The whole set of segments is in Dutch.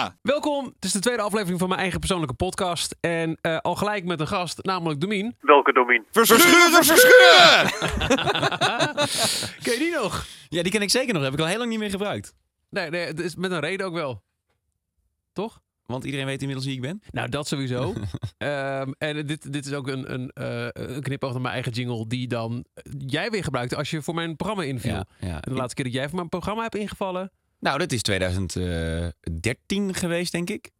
Ja! Welkom, het is de tweede aflevering van mijn eigen persoonlijke podcast. En eh, al gelijk met een gast, namelijk Domien. Welke Domien? Verschuren, verschuren! Ken je die nog? Ja, die ken ik zeker nog. Heb ik al heel lang niet meer gebruikt. Nee, nee, het is met een reden ook wel. Toch? Want iedereen weet inmiddels wie ik ben. Nou, dat sowieso. Ehm, en dit, dit is ook een, een, eh, een knipoog naar mijn eigen jingle die dan jij weer gebruikte als je voor mijn programma inviel. Ja, ja. En de laatste keer dat jij voor mijn programma hebt ingevallen. Nou, dat is 2013 geweest, denk ik.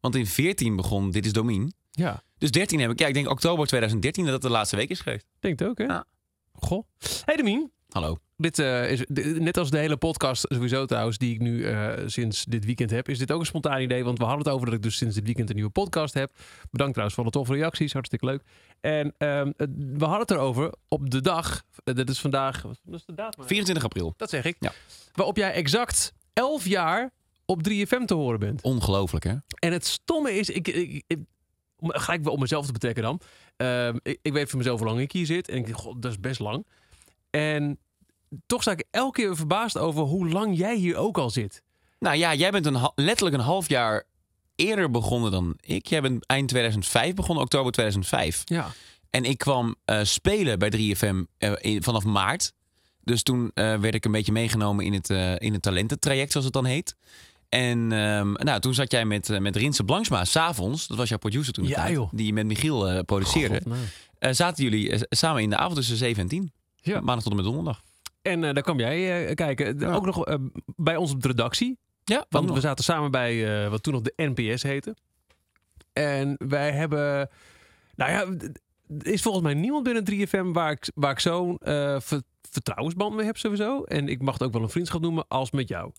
Want in 14 begon Dit is Domien. Ja, Dus 13 heb ik, ja, ik denk oktober 2013 dat dat de laatste week is geweest. denk het ook, hè? Ja. Goh. Hey Domien, Hallo. dit eh, is net als de hele podcast sowieso trouwens die ik nu eh, sinds dit weekend heb, is dit ook een spontaan idee. Want we hadden het over dat ik dus sinds dit weekend een nieuwe podcast heb. Bedankt trouwens voor de toffe reacties, hartstikke leuk. En ehm, we hadden het erover op de dag, eh, dat is vandaag, is de datum? 24 april. Dat zeg ik. Ja. Waarop jij exact 11 jaar op 3FM te horen bent. Ongelooflijk, hè? En het stomme is, ik, ik, ik- om gelijk wel om mezelf te betrekken dan. Ehm, ik, ik weet voor mezelf hoe lang ik hier zit. En ik denk, god, dat is best lang. En toch sta ik elke keer verbaasd over hoe lang jij hier ook al zit. Nou ja, jij bent een, letterlijk een half jaar eerder begonnen dan ik. Jij bent eind 2005 begonnen, oktober 2005. Ja. En ik kwam eh, spelen bij 3FM eh, in- vanaf maart. Dus toen eh, werd ik een beetje meegenomen in het, eh, in het talententraject, zoals het dan heet. En ehm, nou, toen zat jij met, eh, met Rinse Blanksma s'avonds. Dat was jouw producer toen de Ja, tijd. joh. Die met Michiel produceerde. God, zaten jullie samen in de avond tussen 7 en 10. Ja. Maandag tot en met donderdag. En eh, daar kwam jij kijken. Ja. Ook nog bij ons op de redactie. Ja, Want we zaten samen bij wat toen nog de NPS heette. En wij hebben... Nou ja, er is volgens mij niemand binnen 3FM waar ik, waar ik zo'n vertrouwensband mee heb sowieso. En ik mag het ook wel een vriendschap noemen als met jou.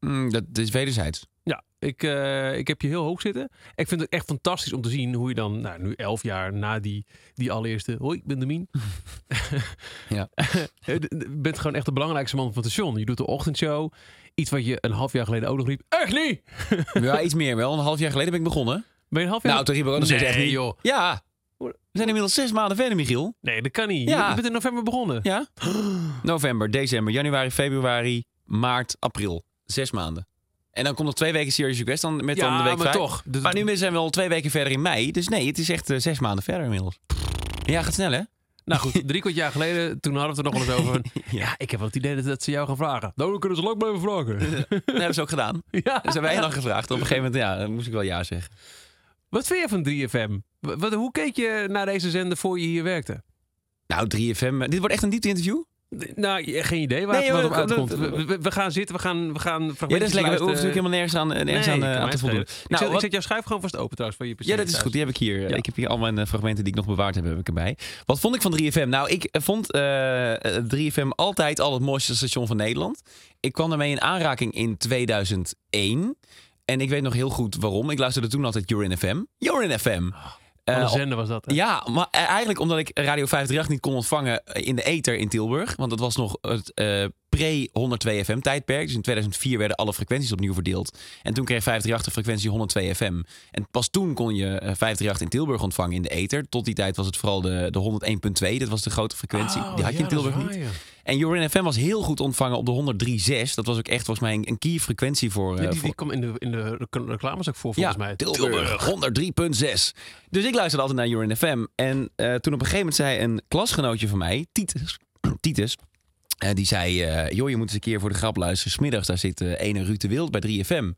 Mm, dat is wederzijds. Ja, ik, eh, ik heb je heel hoog zitten. Ik vind het echt fantastisch om te zien hoe je dan, nou, nu elf jaar na die, die allereerste. Hoi, ik ben Demien. Ja. Je bent gewoon echt de belangrijkste man van het station. Je doet de ochtendshow. Iets wat je een half jaar geleden ook nog riep. Echt niet! ja, iets meer wel. Een half jaar geleden ben ik begonnen. Ben je een half jaar? Nou, toen riep ik ook nog nee, steeds echt niet. joh. Ja, we zijn inmiddels zes maanden verder, Michiel. Nee, dat kan niet. Ja. Je bent in november begonnen. Ja. November, december, januari, februari, maart, april. Zes maanden. En dan komt nog twee weken Serious Request dan met dan de week maar vijf. toch. Maar nu zijn we al twee weken verder in mei. Dus nee, het is echt eh, zes maanden verder inmiddels. Ja, gaat snel hè? Nou goed, drie kwart jaar geleden, toen hadden we het er nog wel eens over. Ja. ik heb wel het idee dat, dat ze jou gaan vragen. Nou, dan kunnen ze lang blijven vragen. Dat hebben ze ook gedaan. ja. Dat hebben wij lang gevraagd. Op een gegeven moment ja, dan moest ik wel ja zeggen. Wat vind je van 3FM? Wat, hoe keek je naar deze zender voor je hier werkte? Nou, 3FM. Dit wordt echt een diepte interview. Nou, geen idee waar Nee, het op uitkomt. We, we- we gaan zitten, we gaan, we gaan Ja, dat is lekker. We hoeven natuurlijk helemaal nergens aan, eh, nergens Nee, aan, eh, te voldoen. Ik, Nou, zet, ik zet jouw schuif gewoon vast open trouwens voor je. Ja, dat is goed. Die heb ik hier. Ja. Ik heb hier al mijn eh, fragmenten die ik nog bewaard heb, heb ik erbij. Wat vond ik van 3FM? Nou, ik eh, vond eh, eh, 3FM altijd al het mooiste station van Nederland. Ik kwam daarmee in aanraking in 2001. En ik weet nog heel goed waarom. Ik luisterde toen altijd You're in FM. You're in FM. Wat een Eh, zender was dat. hè? ja, maar eigenlijk omdat ik Radio 538 niet kon ontvangen in de ether in Tilburg. Want dat was nog het eh, pre-102 FM tijdperk. Dus in 2004 werden alle frequenties opnieuw verdeeld. En toen kreeg 538 de frequentie 102 FM. En pas toen kon je eh, 538 in Tilburg ontvangen in de ether. Tot die tijd was het vooral de, de 101.2. Dat was de grote frequentie. Oh, die had je ja, in Tilburg niet. ja. En Jorin FM was heel goed ontvangen op de 103.6. Dat was ook echt volgens mij een, een key frequentie voor... eh, die, voor die kwam in de, in de rec- reclames ook voor, volgens mij. Tilburg, 103.6. Dus ik luisterde altijd naar Jorin FM. En eh, toen op een gegeven moment zei een klasgenootje van mij, Titus, Titus die zei, eh, joh, je moet eens een keer voor de grap luisteren. Smiddags, daar zit eh ene Ruud de Wild bij 3FM.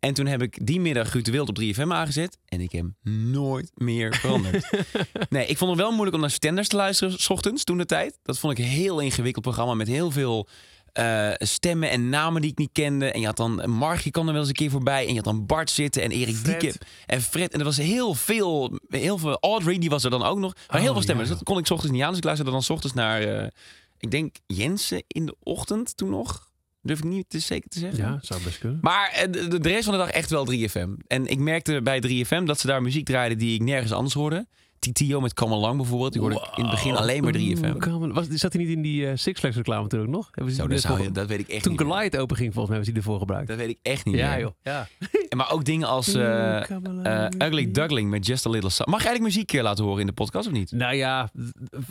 En toen heb ik die middag Ruud de Wild op 3FM aangezet. En ik heb nooit meer veranderd. nee, ik vond het wel moeilijk om naar Stenders te luisteren, s ochtends, toen de tijd. Dat vond ik een heel ingewikkeld programma met heel veel eh, stemmen en namen die ik niet kende. En je had dan Margie kwam er wel eens een keer voorbij. En je had dan Bart zitten en Erik. Dieke en Fred. En er was heel veel, heel veel. Audrey, die was er dan ook nog. Maar heel Oh, veel stemmen. ja, Dus dat kon ik 's ochtends niet aan. Dus ik luisterde dan 's ochtends naar, ik denk Jensen in de ochtend toen nog. Durf ik niet te zeker te zeggen. Ja, zou best kunnen. Maar eh, de, de- de rest van de dag echt wel 3FM. En ik merkte bij 3FM dat ze daar muziek draaiden die ik nergens anders hoorde. Titio met Come Along bijvoorbeeld. Die hoorde ik in het begin alleen maar 3FM. Oeh, kan- Was, zat hij niet in die eh, Six Flags reclame toen ook nog? Hebben ze Zo, dat, zou je, dat weet ik echt Toen niet. Goliath open ging, volgens mij hebben ze die ervoor gebruikt. Dat weet ik echt niet ja, meer. joh. Ja. En Maar ook dingen als eh, eh, Ugly Duckling met Just a Little Sun. Mag je eigenlijk muziek laten horen in de podcast of niet? Oké, Nou ja,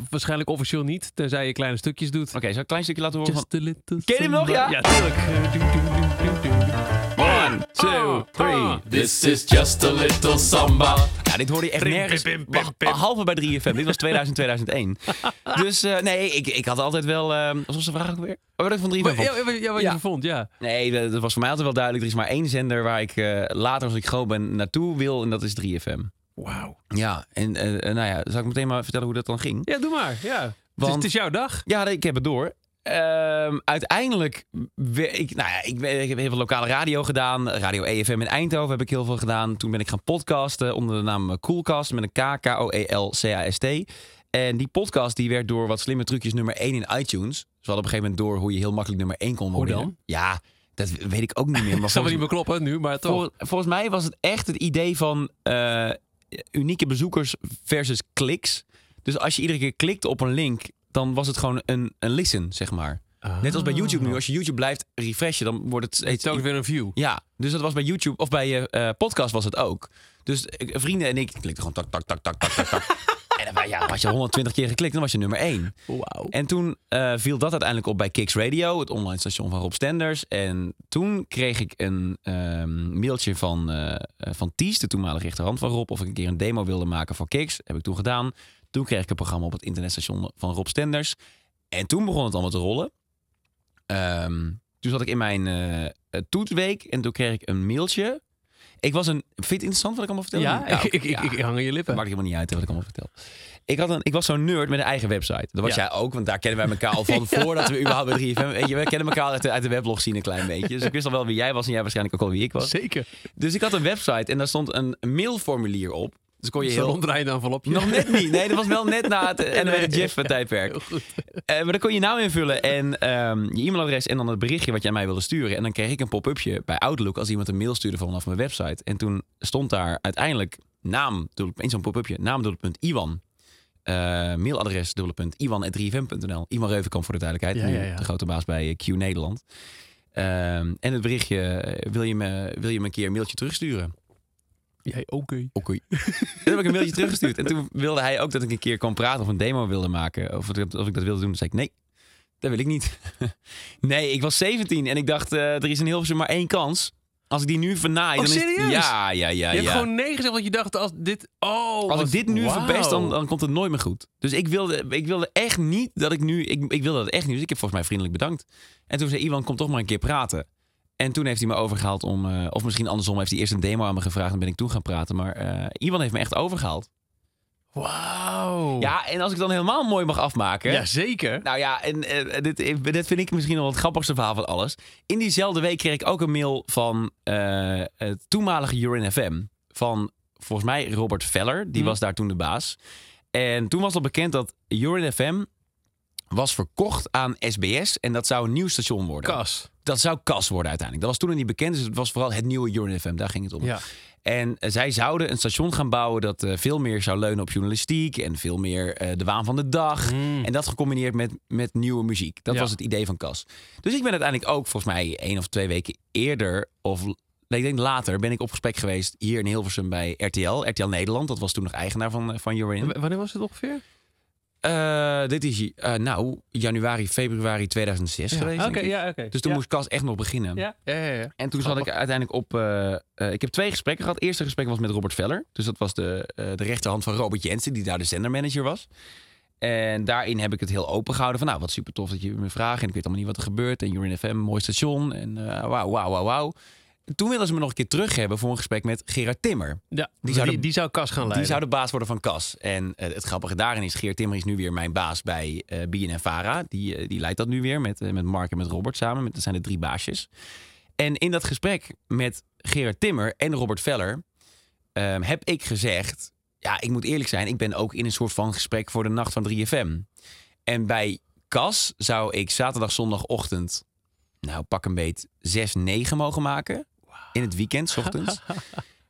waarschijnlijk officieel niet, tenzij je kleine stukjes doet. zal ik een klein stukje laten horen? Just a little Ken je hem nog, ja? Ja, tuurlijk. One, two, three. This is just a little samba. Ja, dit hoorde je echt nergens. pim, pim, pim, Wacht, pim. Halve bij 3FM. Dit was 2000, 2001. dus eh, nee, ik, ik had altijd wel... eh wat was de vraag ook weer? Oh, wat ik van 3FM vond. Ja, ja, wat je Ja. vond, ja. Nee, dat dat was voor mij altijd wel duidelijk. Er is maar één zender waar ik eh, later als ik groot ben naartoe wil. En dat is 3FM. Wauw. Ja, en eh, nou ja, zal ik meteen maar vertellen hoe dat dan ging? Ja, doe maar. Ja. het, is, Want- het is jouw dag. Ja, ik heb het door. Ehm, uiteindelijk, ik, nou ja, ik, heb heel veel lokale radio gedaan. Radio EFM in Eindhoven heb ik heel veel gedaan. Toen ben ik gaan podcasten onder de naam Coolcast met een K, K-O-E-L-C-A-S-T. En die podcast die werd door wat slimme trucjes nummer 1 in iTunes. Dus we hadden op een gegeven moment door hoe je heel makkelijk nummer 1 kon worden. dan? Ja, dat weet ik ook niet meer. Maar zal me volgens, niet meer kloppen nu, maar toch. vol- volgens mij was het echt het idee van eh, unieke bezoekers versus kliks. Dus als je iedere keer klikt op een link, dan was het gewoon een, een listen, zeg maar. Net als bij YouTube nu. Als je YouTube blijft refreshen, dan wordt het steeds... Telkens weer een view. Ja, dus dat was bij YouTube of bij je eh, podcast was het ook. Dus eh, vrienden en ik klikten gewoon tak, tak, tak, tak, tak, tak, tak. En dan, ja, was je 120 keer geklikt, dan was je nummer 1. Wauw. En toen eh, viel dat uiteindelijk op bij Kicks Radio, het online station van Rob Stenders. En toen kreeg ik een ehm, mailtje van, eh, eh, van Ties, de toenmalige rechterhand van Rob, of ik een keer een demo wilde maken voor Kicks. Heb ik toen gedaan. Toen kreeg ik een programma op het internetstation van Rob Stenders. En toen begon het allemaal te rollen. Ehm, toen zat ik in mijn eh, toetsweek en toen kreeg ik een mailtje. Ik was een. Vind je het interessant wat ik allemaal vertel? Ja, ik, oké, ik, ik, ik hang aan je lippen. Maakt helemaal niet uit hè, wat ik allemaal vertel. Ik, had een, ik was zo'n nerd met een eigen website. Dat was Ja. jij ook, want daar kennen wij elkaar al van voordat we überhaupt bij 3FM... Weet je, we kennen elkaar uit de, uit de weblog zien een klein beetje. Dus ik wist al wel wie jij was en jij waarschijnlijk ook al wie ik was. Zeker. Dus ik had een website en daar stond een mailformulier op. Dus kon je heel... ronddraaiende envelopje. Nog net niet. Nee, dat was wel net na het Nee. NW Jeff-tijdperk. Heel goed. Eh, maar dan kon je naam invullen en ehm, je e-mailadres en dan het berichtje wat jij mij wilde sturen. En dan kreeg ik een pop-upje bij Outlook als iemand een mail stuurde vanaf mijn website. En toen stond daar uiteindelijk naam, in zo'n pop-upje, naam, Iwan. Eh, mailadres, dubbele punt, iwan.3fm.nl. Iwan Reuvenkamp voor de duidelijkheid, Ja, nu ja, ja. de grote baas bij eh, Q Nederland. Ehm, en het berichtje, wil je, me, wil je me een keer een mailtje terugsturen? Jij, oké. Oké. Toen heb ik een mailtje teruggestuurd. En toen wilde hij ook dat ik een keer kon praten of een demo wilde maken. Of, of ik dat wilde doen. Toen zei ik, nee, dat wil ik niet. nee, ik was 17 en ik dacht, eh, er is in Hilversum maar één kans. Als ik die nu vernaai, Oh, dan is serieus? Ja, ja, ja, Je hebt gewoon nee gezegd, want je dacht als dit... Oh, Als ik dit nu wauw. verpest, dan, dan komt het nooit meer goed. Dus ik wilde, ik wilde echt niet dat ik nu... Ik, ik wilde dat echt niet. Dus ik heb volgens mij vriendelijk bedankt. En toen zei Iwan, kom toch maar een keer praten. En toen heeft hij me overgehaald om... eh, of misschien andersom heeft hij eerst een demo aan me gevraagd... en ben ik toen gaan praten. Maar eh Iwan heeft me echt overgehaald. Wauw. Ja, en als ik dan helemaal mooi mag afmaken... ja, zeker. Nou ja, en eh, dit, dit vind ik misschien nog wel het grappigste verhaal van alles. In diezelfde week kreeg ik ook een mail van het toenmalige Urin FM. Van volgens mij Robert Veller. Die Mhm. was daar toen de baas. En toen was al bekend dat Urin FM was verkocht aan SBS. En dat zou een nieuw station worden. Kas. Dat zou KAS worden uiteindelijk. Dat was toen nog niet bekend. Dus het was vooral het nieuwe Urin FM. Daar ging het om. Ja. En eh, zij zouden een station gaan bouwen dat eh, veel meer zou leunen op journalistiek en veel meer eh, de waan van de dag. Mm. En dat gecombineerd met, met nieuwe muziek. Dat Ja. was het idee van Cas. Dus ik ben uiteindelijk ook volgens mij één of twee weken eerder of ik denk later ben ik op gesprek geweest hier in Hilversum bij RTL, RTL Nederland. Dat was toen nog eigenaar van, van Jorin. Wanneer was het ongeveer? Eh, dit is eh, nou januari, februari 2006 geweest. Oké, denk ik. ja, oké. Dus toen ja. moest Cas echt nog beginnen. Ja, ja, ja. ja. En toen zat ik uiteindelijk op. eh, ik heb twee gesprekken gehad. Het eerste gesprek was met Robert Veller. Dus dat was de, eh, de rechterhand van Robert Jensen, die daar de zendermanager was. En daarin heb ik het heel open gehouden. Van nou, wat super tof dat je me vraagt. En ik weet allemaal niet wat er gebeurt. En Urin FM, mooi station. En eh, wauw, wauw, wauw, wauw. En Toen wilden ze me nog een keer terug hebben voor een gesprek met Gerard Timmer. Ja, die, zou de- die, zou Kas gaan leiden. Die zou de baas worden van Cas. En eh, het grappige daarin is, Geert Timmer is nu weer mijn baas bij eh BNN Vara. Die, eh, die leidt dat nu weer met, eh, met Mark en met Robert samen. Met, dat zijn de drie baasjes. En in dat gesprek met Gerard Timmer en Robert Veller ehm, heb ik gezegd... Ja, ik moet eerlijk zijn, ik ben ook in een soort van gesprek voor de nacht van 3FM. En bij Cas zou ik zaterdag, zondagochtend, nou pak een beet, 6, 9 mogen maken. In het weekend, 's ochtends.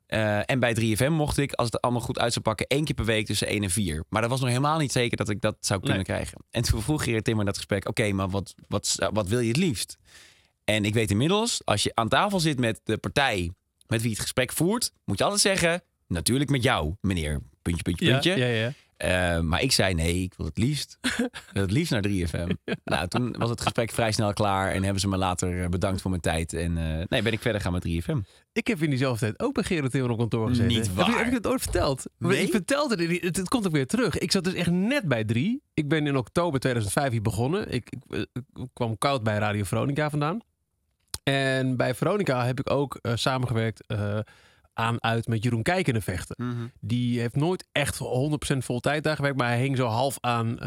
Eh, en bij 3FM mocht ik, als het allemaal goed uit zou pakken, één keer per week tussen 1 en 4. Maar dat was nog helemaal niet zeker dat ik dat zou kunnen Nee. krijgen. En toen vroeg Gerrit Timmer in dat gesprek: Oké, maar wat, wat, wat wil je het liefst? En ik weet inmiddels, als je aan tafel zit met de partij met wie het gesprek voert, moet je altijd zeggen: Natuurlijk met jou, meneer. Puntje, puntje, ja, puntje. ja, ja. Eh, maar ik zei nee, ik wil het liefst, het liefst naar 3FM. Nou, toen was het gesprek vrij snel klaar en hebben ze me later eh, bedankt voor mijn tijd. En eh, nee, ben ik verder gaan met 3FM. Ik heb in diezelfde tijd ook bij Gerard Timmer op kantoor gezeten. Niet Heb je, waar. heb ik het ooit verteld? Nee? Ik vertelde het, het, het komt ook weer terug. Ik zat dus echt net bij drie. Ik ben in oktober 2005 hier begonnen. Ik, ik, ik kwam koud bij Radio Veronica vandaan. En bij Veronica heb ik ook samengewerkt aan uit met Jeroen Kijkenenvechten. Die heeft nooit echt 100% vol tijd daar gewerkt. Maar hij hing zo half aan,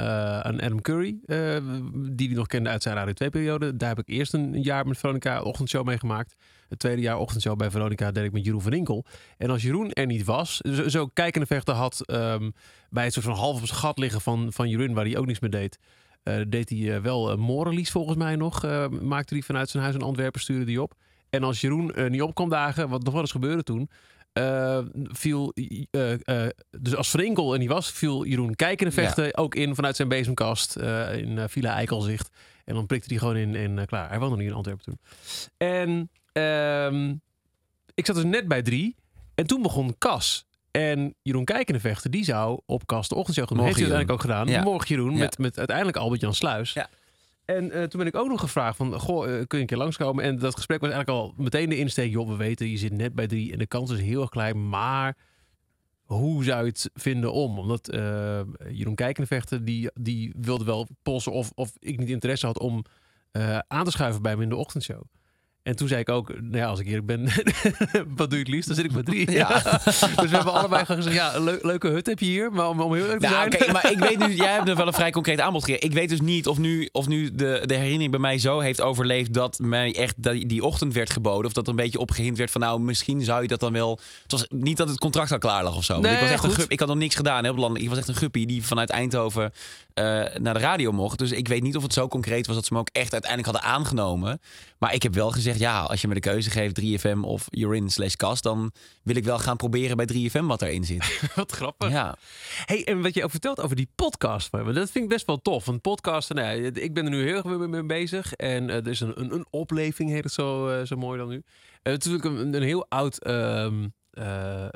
aan Adam Curry. eh, die hij nog kende uit zijn Radio 2-periode. Daar heb ik eerst een jaar met Veronica ochtendshow mee gemaakt. Het tweede jaar ochtendshow bij Veronica deed ik met Jeroen van Inkel. En als Jeroen er niet was, zo, zo kijkende vechter had ehm, bij het soort van half op zijn gat liggen van, van Jeroen, waar hij ook niks mee deed. eh, deed hij wel morrelies volgens mij nog. maakte hij vanuit zijn huis in Antwerpen, stuurde die op. En als Jeroen er niet op kwam dagen, wat nog wel eens gebeurde toen, eh, viel, eh, eh, dus als Vrinkel er niet was, viel Jeroen kijkende vechten ook in vanuit zijn bezemkast eh, in eh, Villa Eikelzicht. En dan prikte hij gewoon in en eh, klaar. Hij woonde nog niet in Antwerpen toen. En ehm, ik zat dus net bij drie. En toen begon Cas. En Jeroen Kijkende vechten, die zou op Cas de ochtendshow gaan doen. Morgen Heeft hij uiteindelijk ook gedaan. Ja. Morgen Jeroen, Ja. met, met uiteindelijk Albert-Jan Sluis. Ja. En eh, toen ben ik ook nog gevraagd van, goh, eh, kun je een keer langskomen? En dat gesprek was eigenlijk al meteen de insteek. Joh, we weten, je zit net bij drie en de kans is heel erg klein. Maar hoe zou je het vinden om? Omdat eh, Jeroen Kijkenvechter, die, die wilde wel polsen of, of ik niet interesse had om aan te schuiven bij me in de ochtendshow. En toen zei ik ook, nou ja, als ik eerlijk ben, wat doe je het liefst? Dan zit ik bij drie. Ja. dus we hebben allebei gezegd, ja, leu- leuke hut heb je hier. Maar om, om heel eerlijk te Nou, zijn... oké, maar ik weet nu, jij hebt er wel een vrij concreet aanbod gegeven. Ik weet dus niet of nu, of nu de, de herinnering bij mij zo heeft overleefd dat mij echt die, die ochtend werd geboden. Of dat er een beetje opgehind werd van nou, misschien zou je dat dan wel. Het was niet dat het contract al klaar lag of zo. Nee, ik was echt een gup, ik had nog niks gedaan. Hè. Ik was echt een guppie die vanuit Eindhoven eh, naar de radio mocht. Dus ik weet niet of het zo concreet was dat ze me ook echt uiteindelijk hadden aangenomen. Maar ik heb wel gezegd, ja, als je me de keuze geeft, 3FM of You're slash Cast, dan wil ik wel gaan proberen bij 3FM wat erin zit. Wat grappig. ja. Hey, en wat je ook vertelt over die podcast, van dat vind ik best wel tof. Want podcasten, nou, ja, ik ben er nu heel erg mee, bezig. En eh, er is een, een, een opleving, heet het zo, eh, zo mooi dan nu. Het is natuurlijk een, een heel oud, ehm, eh,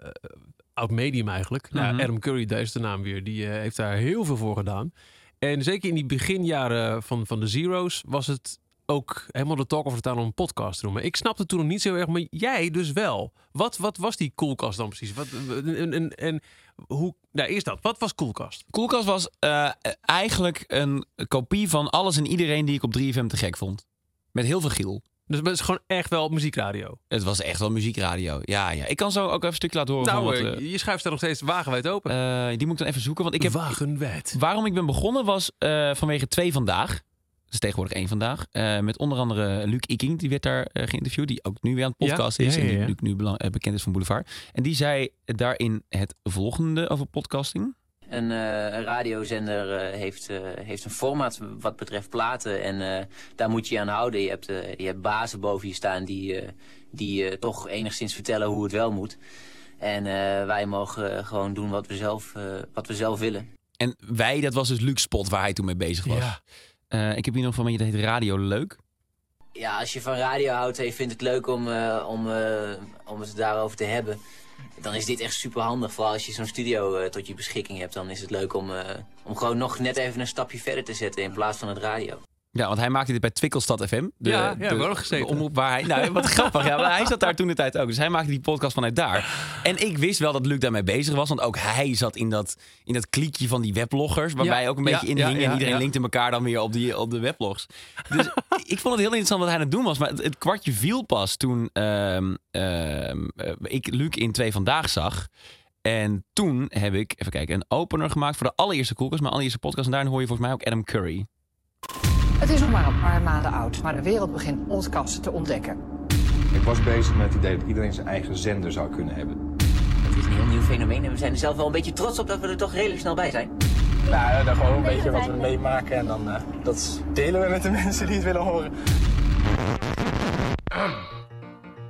oud medium eigenlijk. Nou, Mhm. Adam Curry, daar is de naam weer, die eh, heeft daar heel veel voor gedaan. En zeker in die beginjaren van, van de Zero's was het ook helemaal de talk of the town om een podcast te noemen. Ik snapte toen nog niet zo erg, maar jij dus wel. Wat, wat was die koelkast dan precies? Wat, en, en, en hoe, nou eerst dat. Wat was koelkast? Koelkast was eh, eigenlijk een kopie van alles en iedereen die ik op 3FM te gek vond. Met heel veel giel. Dus het is gewoon echt wel muziekradio. Het was echt wel muziekradio. Ja, ja. Ik kan zo ook even een stukje laten horen Nou, van wat... eh, eh, je schuift er nog steeds wagenwijd open. eh, die moet ik dan even zoeken. Want ik heb, Wagenwijd. waarom ik ben begonnen was vanwege twee vandaag. Dat is tegenwoordig één vandaag. Met onder andere Luc Iking. Die werd daar geïnterviewd. Die ook nu weer aan het podcast ja, is. ja, En die nu belang- bekend is van Boulevard. En die zei daarin het volgende over podcasting. Een eh, radiozender eh, heeft, eh, heeft een format wat betreft platen en eh, daar moet je je aan houden. Je hebt, je hebt bazen boven je staan die, eh, die eh, toch enigszins vertellen hoe het wel moet. En eh, wij mogen gewoon doen wat we, zelf, eh, wat we zelf willen. En wij, dat was dus Luc Spot waar hij toen mee bezig was. Ja. Eh, ik heb hier nog van, dat heet Radio Leuk. Ja, als je van radio houdt en je vindt het leuk om, eh, om, eh, om het daarover te hebben... dan is dit echt super handig. Vooral als je zo'n studio eh, tot je beschikking hebt... dan is het leuk om, eh, om gewoon nog net even een stapje verder te zetten... in plaats van het radio. Ja, want hij maakte dit bij Twikkelstad FM. De, Ja, ja, ook gezeten. de omroep waar hij... Nou, wat grappig. Ja, maar hij zat daar toen de tijd ook. Dus hij maakte die podcast vanuit daar. En ik wist wel dat Luc daarmee bezig was. Want ook hij zat in dat, in dat kliekje van die webloggers. Waarbij Ja, ook een beetje in ja, hing. ja, en iedereen linkte elkaar dan weer op, die, op de weblogs. Dus ik vond het heel interessant wat hij aan het doen was. Maar het, het kwartje viel pas toen ehm, ehm, eh, ik Luc in Twee Vandaag zag. En toen heb ik, even kijken, een opener gemaakt voor de allereerste koelkast. Mijn allereerste podcast. En daarin hoor je volgens mij ook Adam Curry. Het is nog maar een paar maanden oud, maar de wereld begint podcasts te ontdekken. Ik was bezig met het idee dat iedereen zijn eigen zender zou kunnen hebben. Het is een heel nieuw fenomeen en we zijn er zelf wel een beetje trots op dat we er toch redelijk snel bij zijn. Nou, dan gewoon een beetje wat we meemaken en dan eh, dat delen we met de mensen die het willen horen.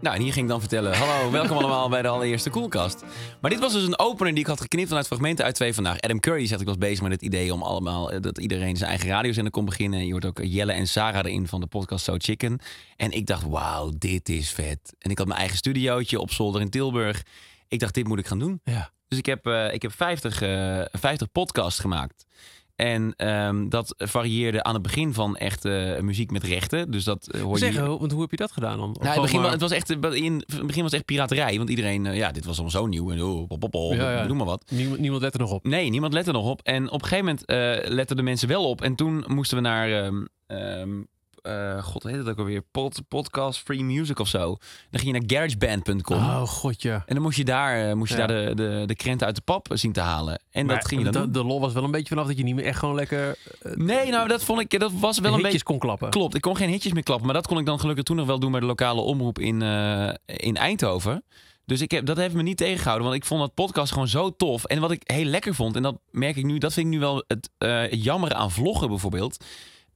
Nou, en hier ging ik dan vertellen: Hallo, welkom allemaal bij de allereerste Koelkast. Maar dit was dus een opener die ik had geknipt vanuit fragmenten uit twee vandaag. Adam Curry zegt: Ik was bezig met het idee om allemaal eh, dat iedereen zijn eigen radiozender kon beginnen. En je hoort ook Jelle en Sarah erin van de podcast So Chicken. En ik dacht: Wauw, dit is vet. En ik had mijn eigen studiootje op zolder in Tilburg. Ik dacht: Dit moet ik gaan doen. Ja. Dus ik heb, eh, ik heb 50, eh 50 podcasts gemaakt. En ehm, dat varieerde aan het begin van echt eh, muziek met rechten. Dus dat eh, hoor je... Zeg, ho- want hoe heb je dat gedaan dan? Nou, het, begin, wa- maar- het was echt, eh, in het begin was echt piraterij. Want iedereen, eh, ja, dit was allemaal zo nieuw. En oh, pop, pop, pop, Ja, ja. noem maar wat. niemand, niemand let er nog op. Nee, niemand lette nog op. En op een gegeven moment eh letten de mensen wel op. En toen moesten we naar... ehm, eh, God, heet het ook alweer? Pod, podcast Free Music of zo. Dan ging je naar garageband.com. Oh, god ja. En dan moest je daar, eh, moest je Ja. daar de, de, de krenten uit de pap zien te halen. En Maar dat ging je dan de, de lol was wel een beetje vanaf dat je niet meer echt gewoon lekker eh, Nee, nou, dat vond ik... Dat was wel een hitjes beetje... kon klappen. Klopt, ik kon geen hitjes meer klappen. Maar dat kon ik dan gelukkig toen nog wel doen bij de lokale omroep in, in Eindhoven. Dus ik heb, dat heeft me niet tegengehouden. Want ik vond dat podcast gewoon zo tof. En wat ik heel lekker vond, en dat merk ik nu, dat vind ik nu wel het eh jammer aan vloggen bijvoorbeeld.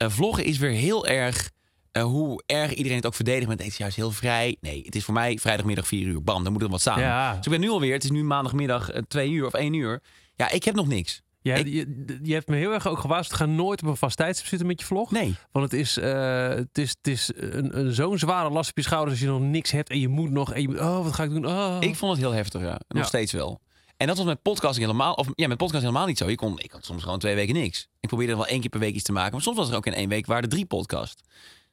Eh, vloggen is weer heel erg. eh, hoe erg iedereen het ook verdedigt. Maar het is juist heel vrij. Nee, het is voor mij vrijdagmiddag 4 uur. Bam, dan moet er wat staan. Ja. Dus ik ben nu alweer. Het is nu maandagmiddag 2 uur of 1 uur. Ja, ik heb nog niks. Ja, Ik- je, je hebt me heel erg ook gewaarschuwd. Ga nooit op een vast tijdstip zitten met je vlog. Nee. Want het is, eh, het is, het is een, een zo'n zware last op je schouders als je nog niks hebt. En je moet nog. En je moet, oh, wat ga ik doen? Oh. Ik vond het heel heftig, ja. Nog Ja. steeds wel. En dat was met podcasting helemaal, of ja, met podcast helemaal niet zo. Je kon, ik had soms gewoon twee weken niks. Ik probeerde wel één keer per week iets te maken, maar soms was er ook in één week waren er drie podcasts.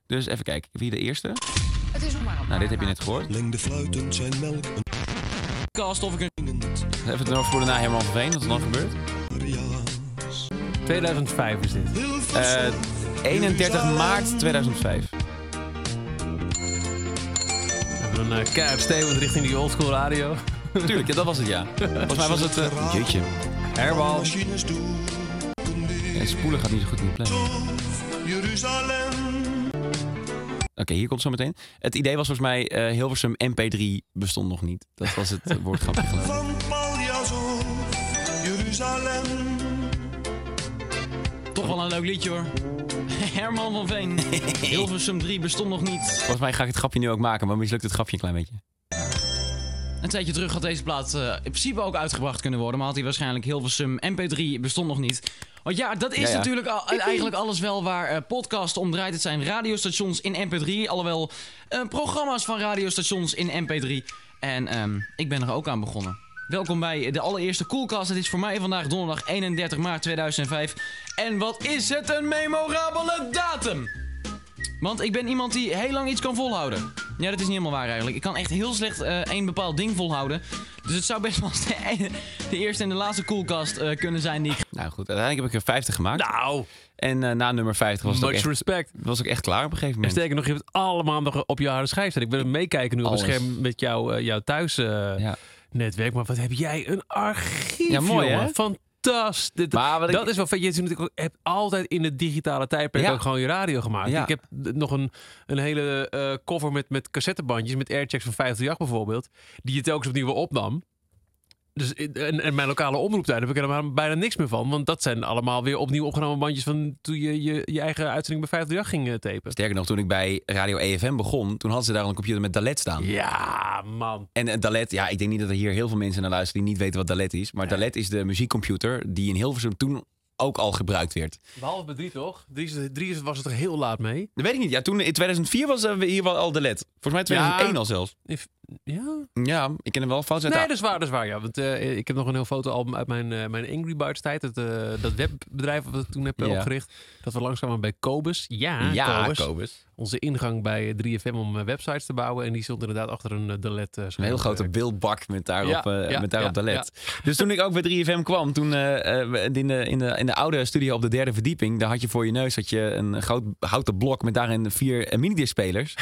Dus even kijken, wie de eerste? Het is nog maar een Nou, dit heb je net gehoord. Lengde fluitend zijn melk een Podcast of ik Even het nog voor de na Herman van Veen, wat er dan gebeurt. Mariaans. 2005 is dit. Eh 31 maart 2005. We hebben een uh, keihard stevend richting die oldschool radio. Tuurlijk, ja, dat was het ja. Volgens mij was het... eh jeetje. Spoelen gaat niet zo goed in de. Jeruzalem. Oké, hier komt zo meteen. Het idee was volgens mij eh Hilversum MP3 bestond nog niet. Dat was het eh, woordgrapje geloof. Van Jeruzalem. Toch wel een leuk liedje hoor. Herman van Veen. Hilversum 3 bestond nog niet. Volgens mij ga ik het grapje nu ook maken, maar mislukt het grapje een klein beetje. Een tijdje terug had deze plaat eh, in principe ook uitgebracht kunnen worden. Maar had hij waarschijnlijk Hilversum MP3 bestond nog niet. Want ja, dat is Ja, ja. natuurlijk al, eigenlijk alles wel waar eh podcast om draait. Het zijn radiostations in MP3. Alhoewel eh, programma's van radiostations in MP3. En ehm, ik ben er ook aan begonnen. Welkom bij de allereerste Coolcast. Het is voor mij vandaag donderdag 31 maart 2005. En wat is het een memorabele datum! Want ik ben iemand die heel lang iets kan volhouden. Ja, dat is niet helemaal waar eigenlijk. Ik kan echt heel slecht eh, één bepaald ding volhouden. Dus het zou best wel de, ene- de eerste en de laatste koelkast eh, kunnen zijn die ik... Nou goed, uiteindelijk heb ik er 50 gemaakt. Nou, En eh, na nummer 50 was het, ook echt, respect. was ook echt klaar op een gegeven En moment. sterker nog, je hebt het allemaal nog op je harde schijf staan. Ik het meekijken nu op het scherm met jou, eh, jouw thuis eh, Ja. netwerk. Maar wat heb jij een archief, Ja, mooi, jongen. hè? Fantastisch. Dit- Maar ik- dat is wel vet. Je hebt natuurlijk hebt altijd in het digitale tijdperk Ja. ook gewoon je radio gemaakt. Ja. Ik heb nog een, een hele eh, cover met, met cassettebandjes, met airchecks van 538 bijvoorbeeld, die je telkens opnieuw weer opnam. Dus en, en mijn lokale omroeptijd heb ik er maar bijna niks meer van. Want dat zijn allemaal weer opnieuw opgenomen bandjes van toen je je, je eigen uitzending bij 538 ging eh, tapen. Sterker nog, toen ik bij Radio EFM begon, toen hadden ze daar al een computer met Dalet staan. Ja, man. En eh, Dalet, ja, ik denk niet dat er hier heel veel mensen naar luisteren die niet weten wat Dalet is. Maar Dalet is de muziekcomputer die in Hilversum toen ook al gebruikt werd. Behalve bij drie toch? Drie, was het er heel laat mee. Dat weet ik niet. Ja, toen in 2004 was er hier wel al Dalet. Volgens mij 2001 Ja. al zelfs. If- ja? Ja, ik ken hem wel fout uit. Nee, dat is waar, dat is waar. Ja. Want eh, ik heb nog een heel fotoalbum uit mijn, eh, mijn Angry Birds tijd. Het, eh, dat webbedrijf wat ik toen heb Ja. opgericht. Dat we langskwamen bij Kobus. Ja, ja, Kobus. Kobus. Onze ingang bij 3FM om websites te bouwen. En die stond inderdaad achter een uh, Dalet. Een heel grote beeldbak met daarop, Ja, met daarop Dalet. Dus toen ik ook bij 3FM kwam, toen in, de, in, de, in de oude studio op de derde verdieping, daar had je voor je neus had je een groot houten blok met daarin vier uh, minidisc-spelers.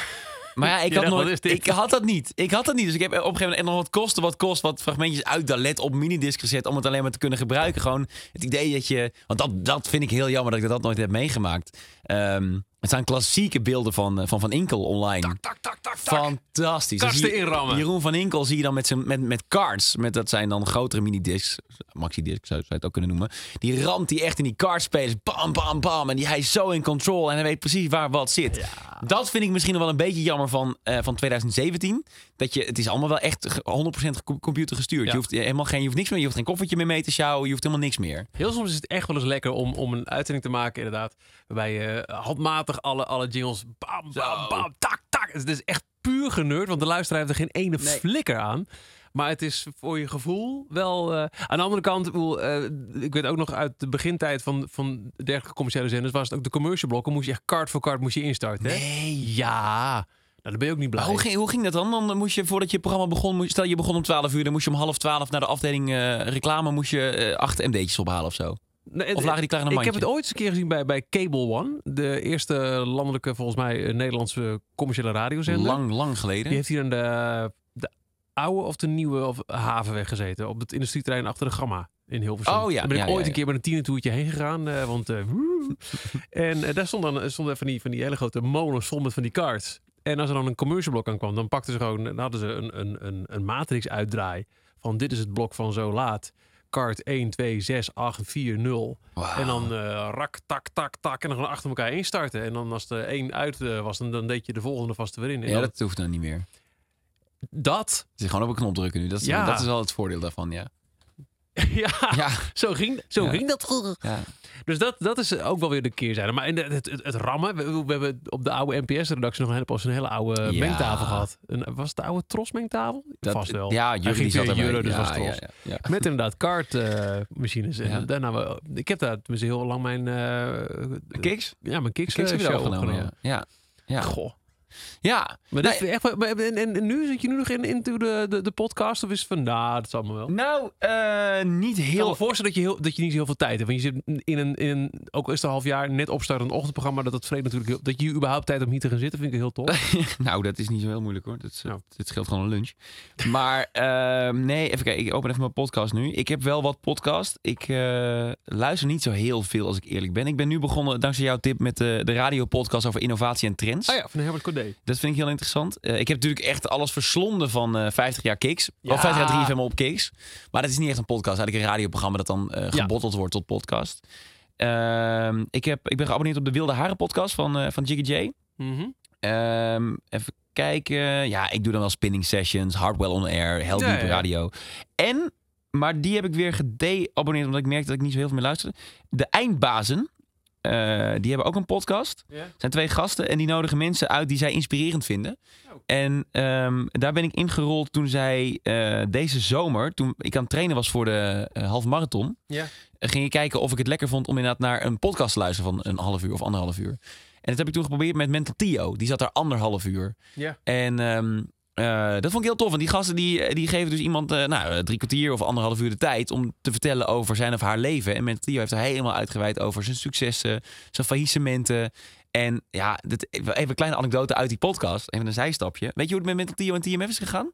Maar ja, ik had, nooit, ik had dat niet. Ik had dat niet. Dus ik heb op een gegeven moment nog wat kosten wat kost, wat fragmentjes uit Dalet op minidisc gezet om het alleen maar te kunnen gebruiken. Gewoon het idee dat je, want dat, dat vind ik heel jammer dat ik dat nooit heb meegemaakt. Ehm, het zijn klassieke beelden van eh, Van, van Inkel online. Tak, tak, tak, tak. Fantastisch. Kasten inrammen. Jeroen van Inkel zie je dan met, zijn, met, met cards. Met, dat zijn dan grotere minidiscs. Maxi-disc zou, zou je het ook kunnen noemen. Die ramt die echt in die cardspelers. Bam, bam, bam. En die, hij is zo in control. En hij weet precies waar wat zit. Dat vind ik misschien nog wel een beetje jammer van, eh, van 2017. Dat je, het is allemaal wel echt ge- 100% ge- computer gestuurd. Ja. Je, hoeft helemaal geen, je hoeft niks meer. Je hoeft geen koffertje meer mee te sjouwen. Je hoeft helemaal niks meer. Heel soms is het echt wel eens lekker om, om een uitzending te maken, inderdaad. Waarbij je handmatig alle, alle jingles. Bam, bam, bam, tak, tak. Het is echt puur geneurd, want de luisteraar heeft er geen ene flikker aan. Maar het is voor je gevoel wel... eh, aan de andere kant, ik, bedoel, eh, ik weet ook nog uit de begintijd van, van dergelijke commerciële zenders... was het ook de commercial blokken, moest je echt kaart voor kaart moest je instarten. Hè? Nee. Ja, dan ben je ook niet blij. Maar hoe, ging, hoe ging dat dan? Dan moest je voordat je het programma begon, moest, stel je begon om 12 uur, dan moest je om half 12 naar de afdeling eh, reclame, moest je eh, acht MD'tjes ophalen of zo. Nee, Of lagen die klaar in een Ik heb het ooit eens een keer gezien bij, bij Cable One. De eerste landelijke, volgens mij, eh, Nederlandse commerciële radiozender. Lang, lang geleden. Die heeft hier aan de, de oude of de nieuwe of havenweg gezeten. Op het industrieterrein achter de Gamma in Hilversum. Oh ja, Daar ben ik ja, ooit ja. een keer met een tienertoertje heen gegaan. eh, want, woe. en daar stonden, stonden van, die, van die hele grote molens vol met van die cards. En als er dan een commercial blok aan kwam, dan pakten ze gewoon, dan hadden ze een, een, een, een matrix uitdraai. Van dit is het blok van zo laat. Kaart 1, 2, 6, 8, 4, 0. En dan eh, rak, tak, tak, tak. En dan gewoon achter elkaar instarten. En dan als er één uit eh, was, dan, dan deed je de volgende vast weer in. En Ja, dan- dat hoeft dan niet meer. dat Het is gewoon op een knop drukken nu. Dat is, Ja. dat is wel het voordeel daarvan, ja. ja, Ja, zo ging, zo Ja. ging dat vroeger. ja. Dus dat, dat is ook wel weer de keerzijde. Maar in de- het, het, het rammen, we, we hebben op de oude NPS-redactie nog een hele, een hele oude mengtafel gehad. Een, was het de oude Tros-mengtafel? Vast wel. Ja, ging zat. Jurre, dus was Tros. Met inderdaad kaartmachines. en Ja. daarna, we- ik heb daar tenminste heel lang mijn... eh, Kiks? Ja, mijn Kiks, Kiks heb je show opgenomen, ja. Ja. Ja. Goh. Ja. Maar, Nee. dit is echt, en, en, en nu zit je nu nog in into de, de, de podcast? Of is het van, nou, dat zal me wel. Nou, eh, niet Ik kan me heel... voorstellen dat je, heel, dat je niet heel veel tijd hebt. Want je zit in een, in een ook al is het een half jaar, net opstartend ochtendprogramma. Dat het vreemd natuurlijk heel, dat je überhaupt tijd om hier te gaan zitten, vind ik heel tof. nou, dat is niet zo heel moeilijk hoor. Dat, is- Nou. Dit scheelt gewoon een lunch. Maar ehm, nee, even kijken. Ik open even mijn podcast nu. Ik heb wel wat podcast. Ik eh, luister niet zo heel veel als ik eerlijk ben. Ik ben nu begonnen, dankzij jouw tip, met de, de radiopodcast over innovatie en trends. Ah ja, van Herbert Dat vind ik heel interessant. Eh, ik heb natuurlijk echt alles verslonden van eh 50 jaar Kiks. Ja. Of 50 jaar 3FM op Kiks. Maar dat is niet echt een podcast. Eigenlijk een radioprogramma dat dan Ja. gebotteld wordt tot podcast. Ehm, ik, heb, ik ben geabonneerd op de Wilde Haren podcast van, van Jiggy J. Mhm. Ehm, even kijken. Ja, ik doe dan wel spinning sessions, Hardwell on Air, ja. Radio. En, maar die heb ik weer gede-abonneerd omdat ik merkte dat ik niet zo heel veel meer luisterde. De Eindbazen, eh, die hebben ook een podcast. Ja. zijn twee gasten en die nodigen mensen uit die zij inspirerend vinden. Oh. En ehm, daar ben ik ingerold toen zij eh, deze zomer, toen ik aan het trainen was voor de eh, half marathon, eh, ging ik kijken of ik het lekker vond om inderdaad naar een podcast te luisteren van een half uur of anderhalf uur. En dat heb ik toen geprobeerd met Mental Tio. Die zat daar anderhalf uur. Ja. En ehm, eh, dat vond ik heel tof. Want die gasten die, die geven dus iemand eh, nou, eh, drie kwartier of anderhalf uur de tijd om te vertellen over zijn of haar leven. En Mental Tio heeft er helemaal uitgeweid over zijn successen, zijn faillissementen. En ja, dit, even een kleine anekdote uit die podcast. Even een zijstapje. Weet je hoe het met Mental Tio en TMF is gegaan?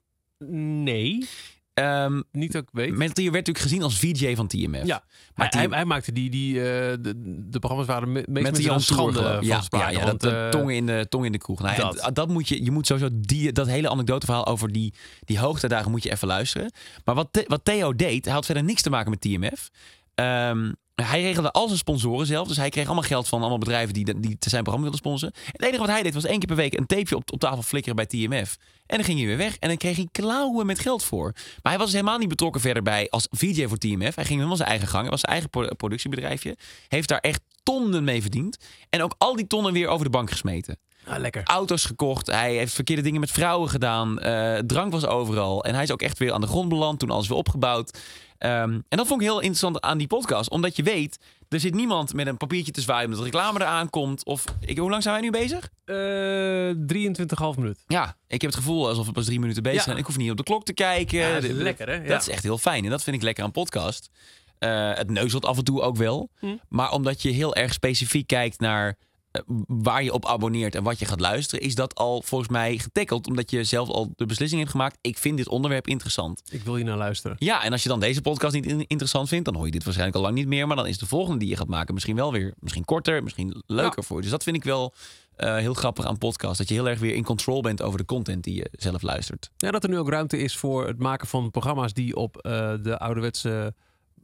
Nee, Ehm niet weet. Werd natuurlijk gezien als VJ van TMF. Ja, Maar hij, hij, maakte die, die eh, de, de programma's waren me, meest met een schande van ja, sprake. ja, ja, want, dat, eh, tong, in de, tong in de kroeg. Nou, dat. en dat moet je, je moet sowieso die, dat hele anekdoteverhaal over die, die hoogtijdagen moet je even luisteren. Maar wat, wat Theo deed, hij had verder niks te maken met TMF. Ehm, hij regelde al zijn sponsoren zelf. Dus hij kreeg allemaal geld van allemaal bedrijven die, die zijn programma wilden sponsoren. Het enige wat hij deed was één keer per week een tapeje op, op tafel flikkeren bij TMF. En dan ging hij weer weg. En dan kreeg hij klauwen met geld voor. Maar hij was dus helemaal niet betrokken verder bij als VJ voor TMF. Hij ging helemaal zijn eigen gang. Hij was zijn eigen pro- productiebedrijfje. Heeft daar echt tonnen mee verdiend. En ook al die tonnen weer over de bank gesmeten. Ah, lekker. Auto's gekocht. Hij heeft verkeerde dingen met vrouwen gedaan. eh, drank was overal. En hij is ook echt weer aan de grond beland. Toen alles weer opgebouwd. Ehm, en dat vond ik heel interessant aan die podcast. Omdat je weet, er zit niemand met een papiertje te zwaaien... omdat de reclame eraan komt. Of, ik, hoe lang zijn wij nu bezig? Eh 23,5 minuut. Ja, ik heb het gevoel alsof we pas drie minuten bezig Ja. zijn. Ik hoef niet op de klok te kijken. Ja, dat is Dit- lekker, hè? Ja. Dat is echt heel fijn. En dat vind ik lekker aan podcast. Eh, het neuzelt af en toe ook wel. Hm. Maar omdat je heel erg specifiek kijkt naar waar je op abonneert en wat je gaat luisteren, is dat al volgens mij getackeld. Omdat je zelf al de beslissing hebt gemaakt. Ik vind dit onderwerp interessant. Ik wil hier naar luisteren. Ja, en als je dan deze podcast niet in- interessant vindt, dan hoor je dit waarschijnlijk al lang niet meer. Maar dan is de volgende die je gaat maken misschien wel weer misschien korter, misschien leuker voor je. Dus dat vind ik wel eh, heel grappig aan podcast. Dat je heel erg weer in control bent over de content die je zelf luistert. Ja, dat er nu ook ruimte is voor het maken van programma's die op eh, de ouderwetse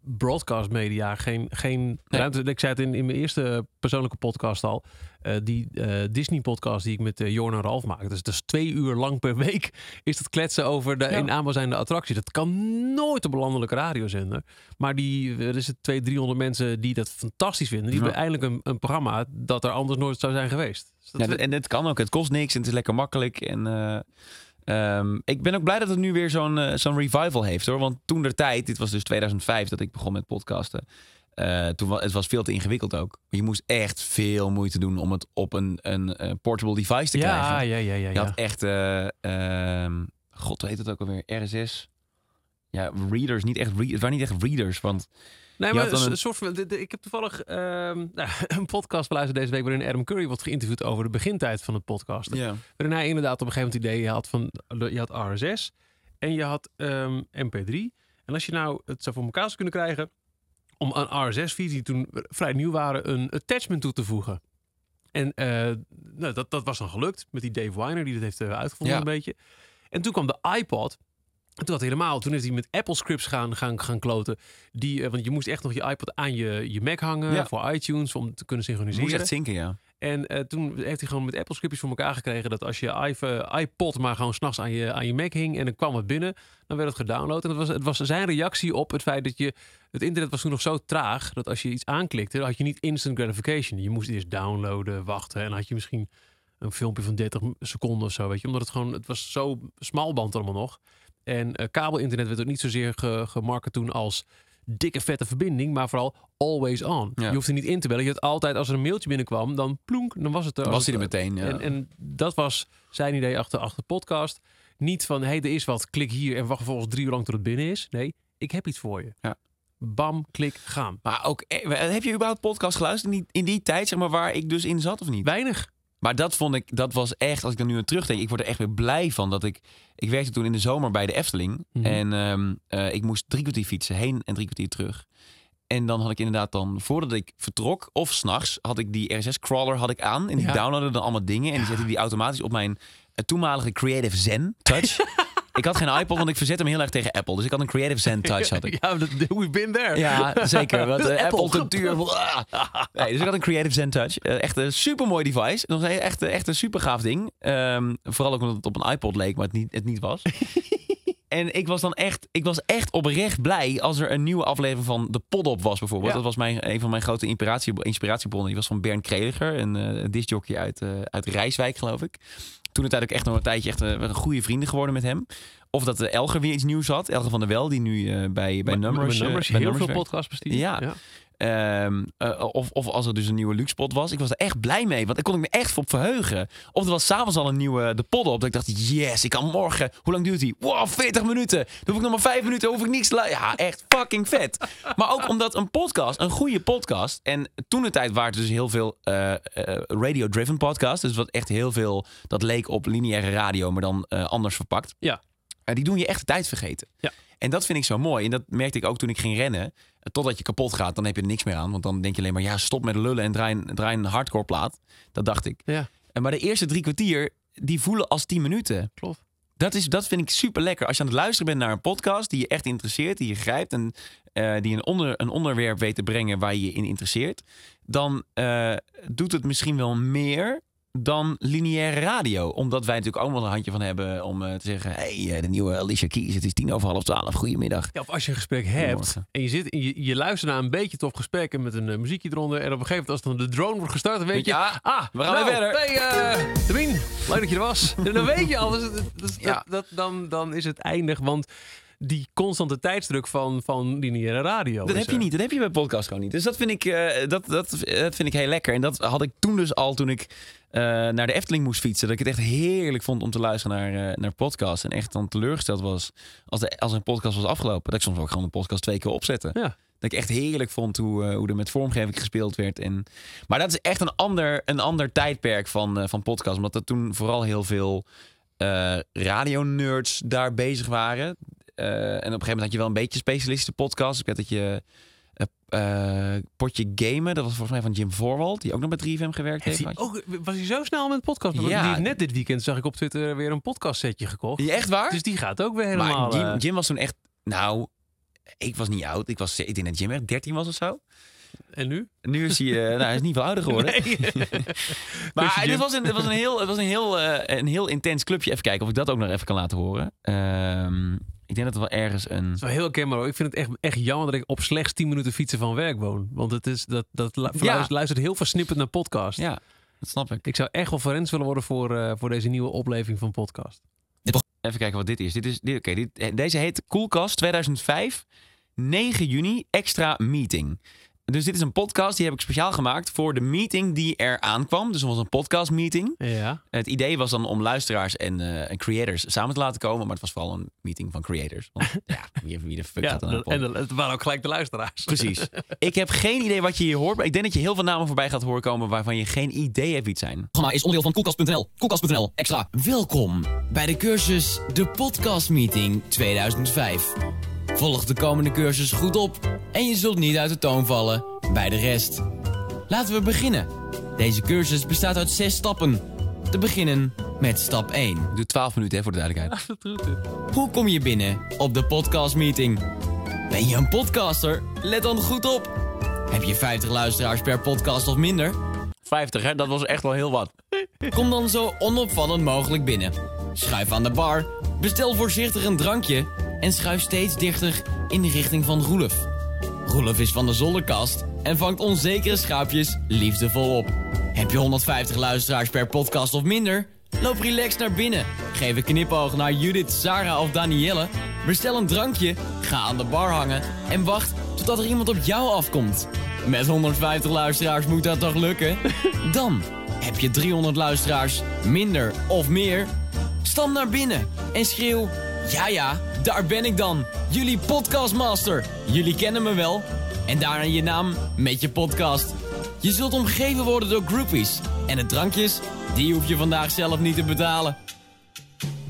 broadcast media geen, geen ruimte. Ik zei het in, in mijn eerste persoonlijke podcast al. eh, die eh, Disney podcast die ik met uh, Jorn en Ralf maak. Dus dat is twee uur lang per week is dat kletsen over de Ja. in aanbouw zijnde attractie. Dat kan nooit op een landelijke radiozender. Maar die, er is het 200, 300 mensen die dat fantastisch vinden. Die Ja. hebben eindelijk een, een programma dat er anders nooit zou zijn geweest. Dus dat Ja, en het kan ook. Het kost niks en het is lekker makkelijk. En eh, Ehm, ik ben ook blij dat het nu weer zo'n eh, zo'n revival heeft hoor. Want toen der tijd, dit was dus 2005 dat ik begon met podcasten. eh, toen wa- het was veel te ingewikkeld ook. Je moest echt veel moeite doen om het op een, een, portable device te Ja, krijgen. ja, ja, ja. Je ja. had echt, eh, ehm, god, heet het ook alweer? RSS. Ja, readers, niet echt, re- het waren niet echt readers, want Nee, maar een een- soort van. Ik heb toevallig ehm, nou, een podcast beluisterd deze week waarin Adam Curry wordt geïnterviewd over de begintijd van het podcasten. ja. Waarin hij inderdaad op een gegeven moment het idee had van je had RSS en je had ehm, MP3. En als je nou het zou voor elkaar zou kunnen krijgen om aan RSS-feeds die toen vrij nieuw waren een attachment toe te voegen. En eh, nou, dat, dat was dan gelukt met die Dave Weiner die dat heeft eh, uitgevonden Ja. een beetje. En toen kwam de iPod. En toen had hij helemaal, toen is hij met Apple scripts gaan, gaan, gaan kloten. Die, eh, want je moest echt nog je iPod aan je, je Mac hangen Ja. voor iTunes om te kunnen Moest synchroniseren. echt zinken, ja. En eh, toen heeft hij gewoon met Apple scriptjes voor elkaar gekregen dat als je eh, iPod maar gewoon s'nachts aan je, aan je Mac hing en er kwam het binnen, dan werd het gedownload. En het was, het was zijn reactie op het feit dat je. Het internet was toen nog zo traag dat als je iets aanklikte, dan had je niet instant gratification. Je moest eerst downloaden, wachten en dan had je misschien een filmpje van 30 seconden of zo, weet je. Omdat het gewoon, het was zo smalband allemaal nog. En eh, kabelinternet werd ook niet zozeer ge, gemarket toen als dikke vette verbinding, maar vooral always on. Ja. Je hoeft er niet in te bellen. Je had altijd, als er een mailtje binnenkwam, dan plonk, dan was het er. Dan was hij er meteen, ja. En, en dat was zijn idee achter, achter de podcast. Niet van, hé, hey, er is wat, klik hier en wacht vervolgens drie uur lang tot het binnen is. Nee, ik heb iets voor je. Ja. Bam, klik, gaan. Maar ook, eh, heb je überhaupt podcast geluisterd in die, in die tijd, zeg maar, waar ik dus in zat of niet? Weinig. Maar dat vond ik, dat was echt, als ik er nu aan terugdenk, ik word er echt weer blij van dat ik, ik werkte toen in de zomer bij de Efteling Mhm. en ehm, eh, ik moest drie kwartier fietsen, heen en drie kwartier terug. En dan had ik inderdaad dan, voordat ik vertrok, of s'nachts, had ik die RSS-crawler had ik aan. En die Ja. downloadde dan allemaal dingen. En die zette die automatisch op mijn eh, toenmalige Creative Zen Touch. ik had geen iPod, want ik verzette me heel erg tegen Apple. Dus ik had een Creative Zen Touch. Had ik. Ja, we've been there. Ja, zeker. Want eh, Apple. Ah. Nee, dus ik had een Creative Zen Touch. Eh, echt een super mooi device. Dat was een- echt, echt een super gaaf ding. Ehm, vooral ook omdat het op een iPod leek, maar het niet, het niet was. En ik was dan echt, ik was echt oprecht blij als er een nieuwe aflevering van de Podop was bijvoorbeeld. Ja. Dat was mijn, een van mijn grote inspiratie, inspiratiebronnen. Die was van Bernd Kreliger, een uh, discjockey uit, eh, uit Rijswijk geloof ik. Toen het eigenlijk echt nog een tijdje echt een, een goede vrienden geworden met hem. Of dat Elger weer iets nieuws had. Elger van der Wel, die nu eh, bij, bij Numbers... Bij eh, bij heel Numbers veel podcasts besturen. Ja. Ehm, eh, of, of als er dus een nieuwe luxepot was. Ik was er echt blij mee, want daar kon ik me echt op verheugen. Of er was s'avonds al een nieuwe de pod op. Dat ik dacht, yes, ik kan morgen... Hoe lang duurt die? Wow, 40 minuten. Dan hoef ik nog maar 5 minuten, hoef ik niks te Ja, echt fucking vet. Maar ook omdat een podcast, een goede podcast... En toen de tijd waren het dus heel veel eh, eh, radio-driven podcasts. Dus wat echt heel veel... Dat leek op lineaire radio, maar dan anders verpakt. Ja. Die doen je echt de tijd vergeten. Ja. En dat vind ik zo mooi. En dat merkte ik ook toen ik ging rennen. Totdat je kapot gaat, dan heb je er niks meer aan. Want dan denk je alleen maar, ja, stop met lullen en draai een, draai een hardcore plaat. Dat dacht ik. Ja. En maar de eerste drie kwartier, die voelen als tien minuten. Klopt. Dat, is, dat vind ik super lekker. Als je aan het luisteren bent naar een podcast die je echt interesseert, die je grijpt en eh, die een, onder, een onderwerp weet te brengen waar je je in interesseert, dan eh, doet het misschien wel meer dan lineaire radio. Omdat wij natuurlijk ook wel een handje van hebben om eh, te zeggen: hey, eh, de nieuwe Alicia Keys, het is tien over half twaalf, goedemiddag. Ja, of als je een gesprek hebt en je, zit, je, je luistert naar een beetje tof gesprek en met een eh, muziekje eronder. En op een gegeven moment als dan de drone wordt gestart, dan weet je... Ja, ah, we gaan nou, weer verder. Hey, Damien, leuk dat je er was. en dan weet je al, dus, dat- dat- Ja. dat, dan, dan is het eindig. Want die constante tijdsdruk van, van lineaire radio. Dat heb je niet. Dat heb je bij podcast gewoon niet. Dus dat vind ik, eh, dat, dat, dat vind ik heel lekker. En dat had ik toen dus al toen ik eh, naar de Efteling moest fietsen. Dat ik het echt heerlijk vond om te luisteren naar, eh, naar podcasts. En echt dan teleurgesteld was als, de, als een podcast was afgelopen. Dat ik soms ook gewoon een podcast twee keer opzette. Ja. Dat ik echt heerlijk vond hoe, eh, hoe er met vormgeving gespeeld werd. En, maar dat is echt een ander, een ander tijdperk van, van podcast. Omdat er toen vooral heel veel radionerds daar bezig waren. Eh, en op een gegeven moment had je wel een beetje specialistische podcasts. Ik weet dat je eh, eh, Potje Gamen, dat was volgens mij van Jim Voorwald, die ook nog bij 3FM gewerkt Heeft ook, was hij zo snel met podcast? Ja. die net dit weekend zag ik op Twitter weer een podcastsetje gekocht. Ja, echt waar? Dus die gaat ook weer helemaal... maar Jim, Jim was toen echt, nou, ik was niet oud. Ik, was, ik denk dat Jim echt 13 was of zo. En nu? Nu is hij, eh, nou, hij is niet veel ouder geworden. Nee. Maar dit Jim. was, een, dit was, een, heel, het was een, heel, eh, een heel intens clubje. Even kijken of ik dat ook nog even kan laten horen. Ehm, ik denk dat er wel ergens een... Is wel heel herkenbaar hoor. Ik vind het echt, echt jammer dat ik op slechts 10 minuten fietsen van werk woon. Want het is, dat, dat Ja. luistert heel versnipperd naar podcast. Ja, dat snap ik. Ik zou echt wel forens willen worden voor, eh, voor deze nieuwe opleving van podcast. Even kijken wat dit is. Dit is dit, oké, dit, deze heet Koelkast 2005, 9 juni, extra meeting. Dus dit is een podcast die heb ik speciaal gemaakt voor de meeting die er aankwam. Dus het was een podcast meeting. Ja. Het idee was dan om luisteraars en, eh, en creators samen te laten komen. Maar het was vooral een meeting van creators. Want, ja, wie, wie de fuck ja gaat de- en de- het waren ook gelijk de luisteraars. Precies. Ik heb geen idee wat je hier hoort. Maar ik denk dat je heel veel namen voorbij gaat horen komen waarvan je geen idee hebt wie het zijn. programma is onderdeel van Koelkast.nl. Koelkast.nl, extra. Welkom bij de cursus De Podcast Meeting 2005. Volg de komende cursus goed op en je zult niet uit de toon vallen bij de rest. Laten we beginnen. Deze cursus bestaat uit zes stappen. Te beginnen met stap 1. Ik doe 12 minuten hè, voor de duidelijkheid. Hoe kom je binnen op de podcast meeting? Ben je een podcaster? Let dan goed op. Heb je 50 luisteraars per podcast of minder? 50 hè, dat was echt wel heel wat. Kom dan zo onopvallend mogelijk binnen. Schuif aan de bar, bestel voorzichtig een drankje en schuif steeds dichter in de richting van Roelof. Roelof is van de zolderkast en vangt onzekere schaapjes liefdevol op. Heb je 150 luisteraars per podcast of minder? Loop relaxed naar binnen. Geef een knipoog naar Judith, Sarah of Danielle. Bestel een drankje, ga aan de bar hangen en wacht totdat er iemand op jou afkomt. Met 150 luisteraars moet dat toch lukken? Dan heb je 300 luisteraars, minder of meer. Stap naar binnen en schreeuw: Ja, ja, daar ben ik dan. Jullie podcastmaster. Jullie kennen me wel. En daarna je naam met je podcast. Je zult omgeven worden door groupies. En de drankjes, die hoef je vandaag zelf niet te betalen.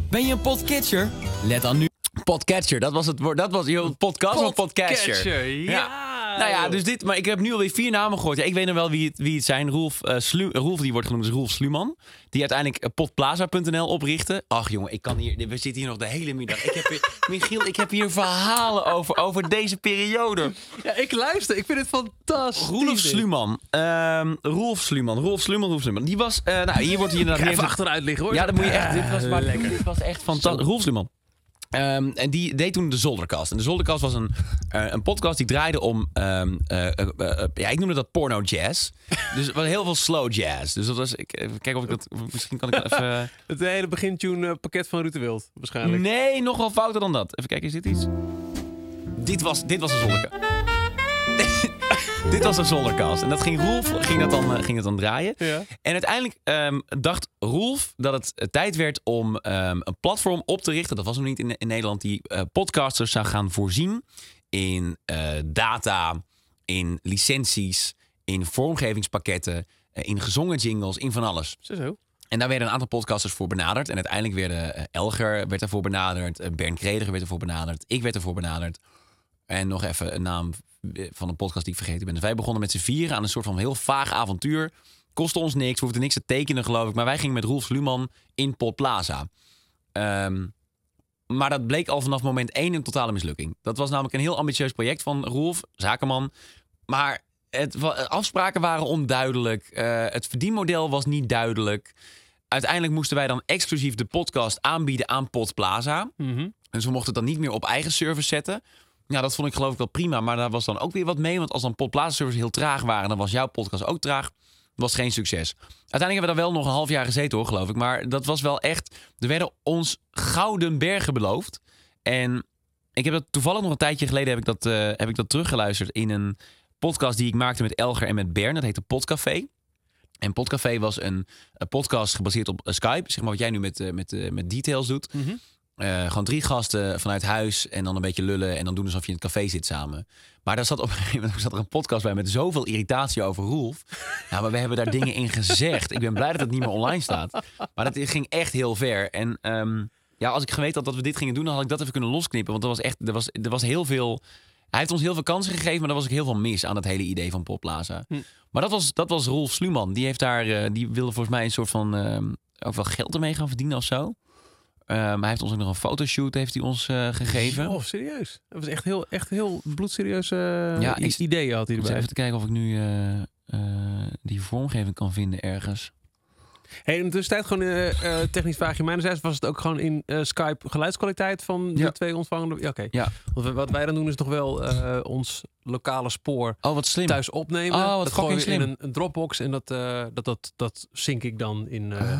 Ben je een podcatcher? Let dan nu. Podcatcher, dat was het woord. Dat was je podcast of podcatcher. Podcatcher, ja. Nou ja, dus dit, maar ik heb nu alweer vier namen gehoord. Ja, ik weet nog wel wie het, wie het zijn. Rolf, eh, Slu, Rolf, die wordt genoemd, is Rolf Sluman. Die uiteindelijk eh, potplaza.nl oprichtte. Ach jongen, ik kan hier, we zitten hier nog de hele middag. Ik heb hier, Michiel, ik heb hier verhalen over, over deze periode. Ja, ik luister. Ik vind het fantastisch. Rolf Sluman. Ehm Rolf Sluman. Rolf Sluman, Rolf Sluman. Die was, eh, nou hier wordt hier. Ga even achteruit liggen hoor. Ja, dat moet je echt. Dit was, maar, lekker. dit was echt fantastisch. Rolf Sluman. Ehm, en die deed toen de Zolderkast. En de Zolderkast was een, eh, een podcast die draaide om... ehm, eh, eh, ja, ik noemde dat porno jazz. dus het was heel veel slow jazz. Dus dat was... Ik, even kijken of ik dat... Misschien kan ik dat even... Het hele begintune pakket van Ruud de Wild, waarschijnlijk. Nee, nog wel fouter dan dat. Even kijken, is dit iets? Dit was, dit was een zolderkast. dit was een zolderkast. En dat ging Rolf ging dat dan, eh, ging dat dan draaien. Ja. En uiteindelijk ehm, dacht Rolf dat het eh, tijd werd om ehm, een platform op te richten. Dat was nog niet in, in Nederland. Die eh, podcasters zou gaan voorzien in data, in licenties, in vormgevingspakketten, in gezongen jingles, in van alles. Zo zo. En daar werden een aantal podcasters voor benaderd. En uiteindelijk werden Elger werd ervoor benaderd. Bernd Krediger werd ervoor benaderd. Ik werd ervoor benaderd. En nog even een naam van een podcast die ik vergeten ben. Dus wij begonnen met z'n vieren aan een soort van heel vaag avontuur. Kostte ons niks. We hoefden niks te tekenen, geloof ik. Maar wij gingen met Rolf Luman in Pot Plaza. Ehm, maar dat bleek al vanaf moment één een totale mislukking. Dat was namelijk een heel ambitieus project van Rolf, zakenman. Maar het, afspraken waren onduidelijk. Eh, het verdienmodel was niet duidelijk. Uiteindelijk moesten wij dan exclusief de podcast aanbieden aan Pot Plaza. Mhm. Dus we mochten het dan niet meer op eigen service zetten. Ja, dat vond ik geloof ik wel prima. Maar daar was dan ook weer wat mee. Want als dan servers heel traag waren, dan was jouw podcast ook traag. Was geen succes. Uiteindelijk hebben we daar wel nog een half jaar gezeten hoor, geloof ik. Maar dat was wel echt. Er werden ons gouden bergen beloofd. En ik heb dat toevallig nog een tijdje geleden heb ik dat, eh, heb ik dat teruggeluisterd in een podcast die ik maakte met Elger en met Bern. Dat heette Podcafé. En Podcafé was een, podcast gebaseerd op eh, Skype. Zeg maar wat jij nu met, eh, met, met details doet. Mhm. Eh, gewoon drie gasten vanuit huis en dan een beetje lullen en dan doen alsof je in het café zit samen. Maar daar zat op een gegeven moment zat er een podcast bij met zoveel irritatie over Roelf. Ja, maar we hebben daar dingen in gezegd. Ik ben blij dat het niet meer online staat. Maar dat ging echt heel ver. En ehm, ja, als ik geweten had dat we dit gingen doen, dan had ik dat even kunnen losknippen. Want er was echt, er was, er was heel veel. Hij heeft ons heel veel kansen gegeven, maar er was ook heel veel mis aan het hele idee van Popplaza. Hm. Maar dat was, dat was Rolf Sluman. Die heeft daar, eh, die wilde volgens mij een soort van ehm, ook wel geld ermee gaan verdienen of zo. Ehm, hij heeft ons ook nog een fotoshoot heeft hij ons eh, gegeven. Oh, serieus? Dat was echt heel, echt heel bloedserieus eh Ja, i- ik- ideeën had hij erbij. even te kijken of ik nu eh, eh, die vormgeving kan vinden ergens. Hey, in de tussentijd gewoon eh, eh, technisch vraagje. Mijnerzijds was het ook gewoon in eh, Skype geluidskwaliteit van Ja. de twee ontvangende. Ja, oké. Ja. Wat wij dan doen is toch wel eh, ons lokale spoor Oh, wat slim. thuis opnemen. Oh, wat dat in een, een Dropbox en dat, eh, dat, dat, dat sync ik dan in, eh,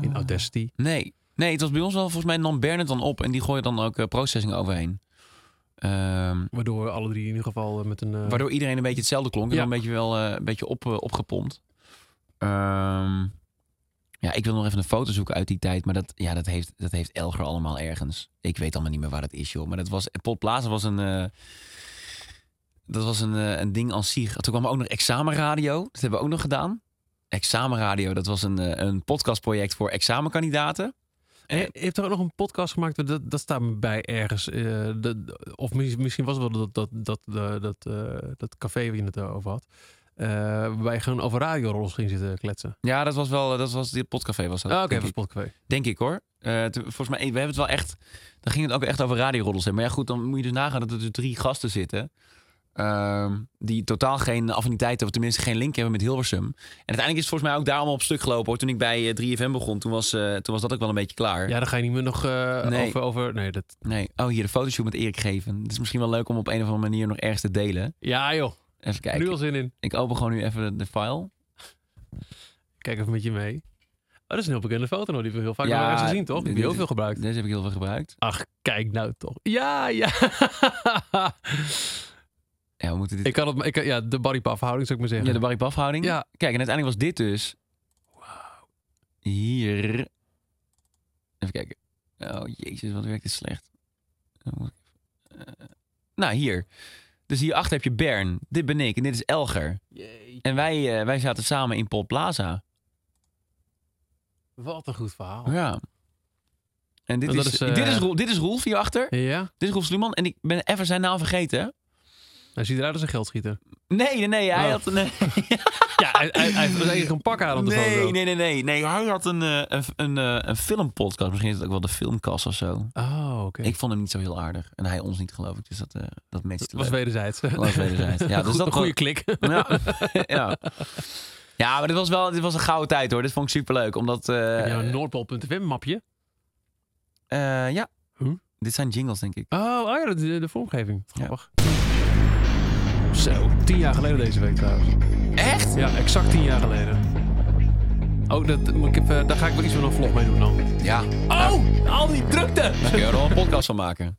in Audacity. Nee. Nee, het was bij ons wel volgens mij nam Bern het dan op en die gooide dan ook eh, processing overheen. Ehm, Waardoor alle drie in ieder geval eh, met een... eh, waardoor iedereen een beetje hetzelfde klonk. En Ja. dan een beetje wel een beetje op, opgepompt. Ehm, ja, ik wil nog even een foto zoeken uit die tijd. Maar dat, ja, dat, heeft, dat heeft Elger allemaal ergens. Ik weet allemaal niet meer waar het is, joh. Maar dat was, Plaza was een... dat was een, een ding als zich. Toen kwam ook nog examenradio. Dat hebben we ook nog gedaan. Examenradio, dat was een, een podcastproject voor examenkandidaten. Eh, Je hebt er ook nog een podcast gemaakt, dat, dat staat me bij ergens. eh, dat, of mis- misschien was het wel dat, dat, dat, dat, dat, eh, dat café waar je het over had. eh, waarbij je gewoon over radiorolls ging zitten kletsen. Ja, dat was wel, dat was dit podcafé was dat. Ah, Oké, ik. Spotcafé. Denk ik hoor. Eh, volgens mij, we hebben het wel echt. Dan ging het ook echt over radioroddels. Maar ja, goed, dan moet je dus nagaan dat er dus drie gasten zitten. Ehm, die totaal geen affiniteit hebben, of tenminste geen link hebben met Hilversum. En uiteindelijk is het volgens mij ook daar allemaal op stuk gelopen. Hoor. Toen ik bij eh, 3FM begon, toen was, eh, toen was dat ook wel een beetje klaar. Ja, dan ga je niet meer nog eh, Nee. over, over... Nee, dat... Nee. Oh, hier de fotoshoot met Erik Geven. Het is misschien wel leuk om op een of andere manier nog ergens te delen. Ja joh, Even kijken. nu al zin in. Ik open gewoon nu even de, file. Kijk even met je mee. Oh, dat is een heel bekende foto nog. Die hebben we heel vaak Ja, eens gezien, toch? Die heb je heel veel gebruikt. Deze heb ik heel veel gebruikt. Ach, kijk nou toch. Ja, ja. Ja, we moeten dit... ik kan het, ik, kan- ja, de Barry Puff houding zou ik maar zeggen. Ja, de Barry Paf houding. Ja. Kijk, en uiteindelijk was dit dus... Hier. Even kijken. Oh, jezus, wat werkt dit slecht. Eh, nou, hier. Dus hierachter heb je Bern. Dit ben ik en dit is Elger. En wij, eh, wij zaten samen in Pot Plaza. Wat een goed verhaal. Ja. En dit, is, is, eh, dit, is, Roel- dit is Rolf hierachter. Ja? Dit is Rolf Sluman. En ik ben even zijn naam vergeten. Hij ziet eruit als een geldschieter. Nee, nee, nee. Hij Oh. had een... Ja, hij, hij, hij heeft eigenlijk een pak aan op de Nee, foto. nee, nee, nee, nee. Hij had een, eh, een, een, eh, een filmpodcast. Misschien is het ook wel de filmkast of zo. Oh, oké. Ik vond hem niet zo heel aardig. En hij ons niet, geloof ik. Dus dat, eh dat Het was leuk. wederzijds. was wederzijds. Ja, dus dat een goede klik. Ja. ja. ja, maar dit was wel dit was een gouden tijd hoor. Dit vond ik superleuk. Omdat... Heb je nou een Noordpool.fm mapje? ja. Huh? Dit zijn jingles, denk ik. Oh, oh ja, de, de vormgeving. Ja. Zo, tien jaar geleden deze week trouwens. Echt? Ja, exact tien jaar geleden. Oh, dat, moet ik even, daar ga ik wel iets van een vlog mee doen dan. Ja. Oh, al die drukte! Daar kun je er wel een podcast van maken.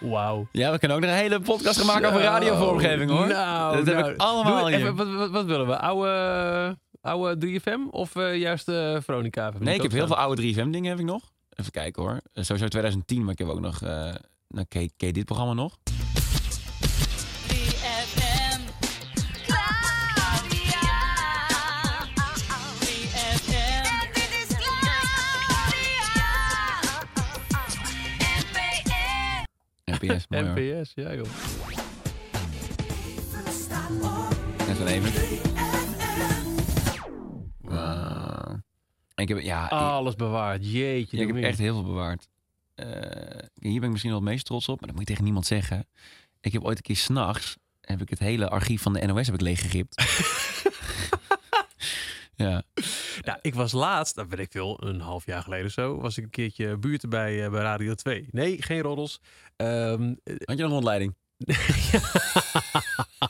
Wauw. Ja, we kunnen ook nog een hele podcast gaan maken over radiovormgeving hoor. Nou, dat nou, heb ik allemaal doe even, wat, wat, wat willen we? Oude, oude 3FM of eh, juist eh, Veronica? Nee, ik heb heel veel oude 3FM dingen heb ik nog. Even kijken hoor. Eh, Sowieso 2010, maar ik heb ook nog... eh nou, ken, ken je dit programma nog? NPS, mooi hoor. NPS, ja joh. Net zo even. Ik heb, ja, ik- Alles bewaard. Jeetje. ja, ik heb echt heel veel bewaard. Eh, hier ben ik misschien wel het meest trots op, maar dat moet je tegen niemand zeggen. Ik heb ooit een keer s'nachts, heb ik het hele archief van de NOS heb ik leeggegript. ja. Nou, ik was laatst, dat weet ik veel, een half jaar geleden zo, was ik een keertje buurten bij, eh, bij Radio 2. Nee, geen roddels. Ehm, Had je nog een rondleiding?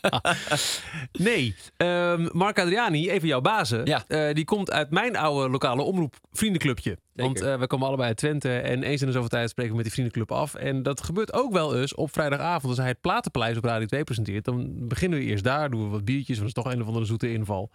nee, Ehm, Mark Adriani, even jouw bazen, Ja. eh, die komt uit mijn oude lokale omroep vriendenclubje. Want eh, we komen allebei uit Twente en eens in de zoveel tijd spreken we met die vriendenclub af. En dat gebeurt ook wel eens op vrijdagavond als hij het Platenpaleis op Radio 2 presenteert. Dan beginnen we eerst daar, doen we wat biertjes, want dat is toch een of andere zoete inval.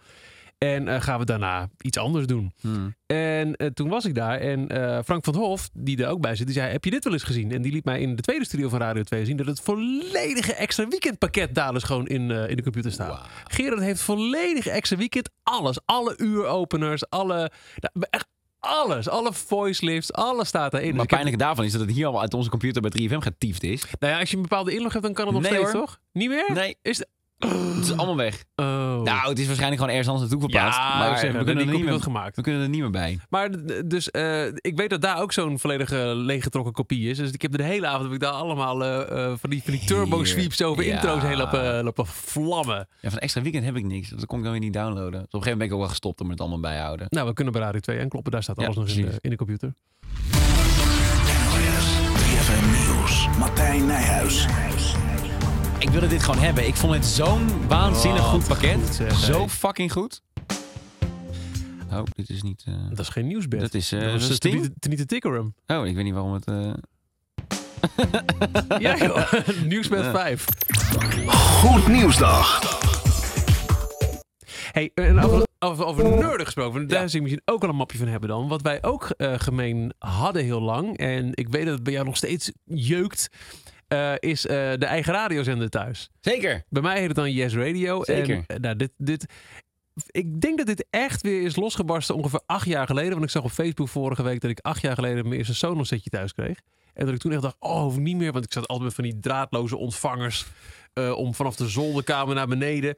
En eh, gaan we daarna iets anders doen. Hmm. En eh, toen was ik daar en eh, Frank van Hof, die er ook bij zit, die zei: Heb je dit wel eens gezien? En die liet mij in de tweede studio van Radio 2 zien dat het volledige extra weekendpakket daar dus gewoon in, in de computer staat. Gerard heeft volledig extra weekend, alles. Alle uuropeners, alle. nou, echt alles. Alle voice lifts, alles staat daarin. Dus Maar ik heb- pijnlijke daarvan is dat het hier allemaal uit onze computer bij 3FM getiefd is. nou ja, als je een bepaalde inlog hebt, dan kan het nog Nee, steeds, hoor. toch? Niet meer? Nee. Is. Het is allemaal weg. Oh. Nou, het is waarschijnlijk gewoon ergens anders naartoe verplaatst. Ja, maar ik zeg, we, kunnen er niet meer, gemaakt. we kunnen er niet meer bij. Maar dus eh, ik weet dat daar ook zo'n volledige leeggetrokken kopie is. Dus ik heb de hele avond heb ik daar allemaal eh, eh, van die, van die turbo sweeps over Ja. intro's heen lopen, lopen vlammen. Ja, van extra weekend heb ik niks. Dat kon ik dan weer niet downloaden. Dus op een gegeven moment ben ik ook wel gestopt om het allemaal bijhouden. Nou, we kunnen bij Radio 2 aankloppen. Daar staat Ja, alles nog in de, precies. in de computer. 3FM Nieuws. Martijn Nijhuis. Ik wilde dit gewoon hebben. Ik vond het zo'n waanzinnig Oh, goed pakket. goed zeg, Zo hey. fucking goed. Oh, dit is niet... eh, Dat is geen nieuwsbed. Dat is, eh, dat is Sting? Teniete- Teniete Tickerum. Oh, ik weet niet waarom het... eh, Ja, joh. nieuwsbed 5. Goed nieuwsdag. Hey, en over, over, over nerden gesproken, daar zou je misschien ook wel een mapje van hebben dan. Wat wij ook eh, gemeen hadden heel lang, en ik weet dat het bij jou nog steeds jeukt, eh, is eh, de eigen radiozender thuis. Zeker. Bij mij heet het dan Yes Radio. Zeker. En, eh, nou, dit, dit, ik denk dat dit echt weer is losgebarsten ongeveer acht jaar geleden. Want ik zag op Facebook vorige week dat ik acht jaar geleden mijn eerste Sonos setje thuis kreeg. En dat ik toen echt dacht, oh, niet meer. Want ik zat altijd met van die draadloze ontvangers. eh, om vanaf de zolderkamer naar beneden.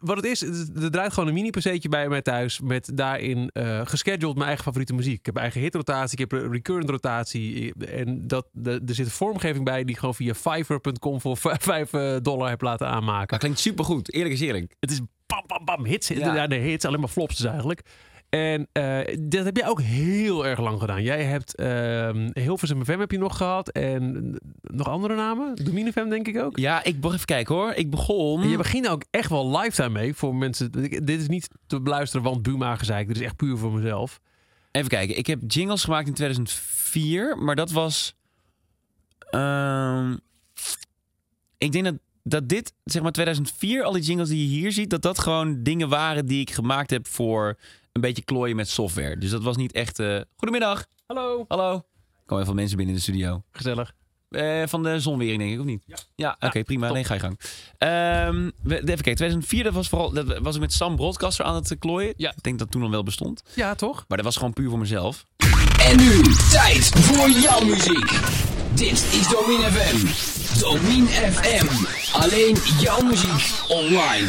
Wat het is, er draait gewoon een mini-PC'tje bij mij thuis. Met daarin eh gescheduled mijn eigen favoriete muziek. Ik heb eigen hitrotatie, ik heb een recurrent rotatie. En dat, de, er zit een vormgeving bij die ik gewoon via Fiverr.com voor 5 dollar heb laten aanmaken. Dat klinkt supergoed. Eerlijk is eerlijk. Het is bam, bam, bam, hits. Ja. De hits, alleen maar flops dus eigenlijk. En eh, dat heb jij ook heel erg lang gedaan. Jij hebt ehm Hilversum FM heb je nog gehad. En nog andere namen? Domine FM denk ik ook. Ja, ik even kijken hoor. Ik begon... En je begint ook echt wel lifetime mee voor mensen. Dit is niet te beluisteren, want Buma gezeik. Dit is echt puur voor mezelf. Even kijken. Ik heb jingles gemaakt in 2004, maar dat was. ehm, ik denk dat, dat dit, zeg maar 2004, al die jingles die je hier ziet, dat dat gewoon dingen waren die ik gemaakt heb voor een beetje klooien met software. Dus dat was niet echt. eh, Goedemiddag. Hallo. Hallo. Er komen veel mensen binnen in de studio. Gezellig. Eh, van de zonwering, denk ik, of niet? Ja, oké, prima. top. Nee, ga je gang. Ehm, we- even kijken, 2004 dat was vooral, dat was ik met Sam Broadcaster aan het eh, klooien. Ja. Ik denk dat toen al wel bestond. Ja, toch? Maar dat was gewoon puur voor mezelf. En nu, tijd voor jouw muziek. Dit is Domine FM. Domine FM. Alleen jouw muziek online.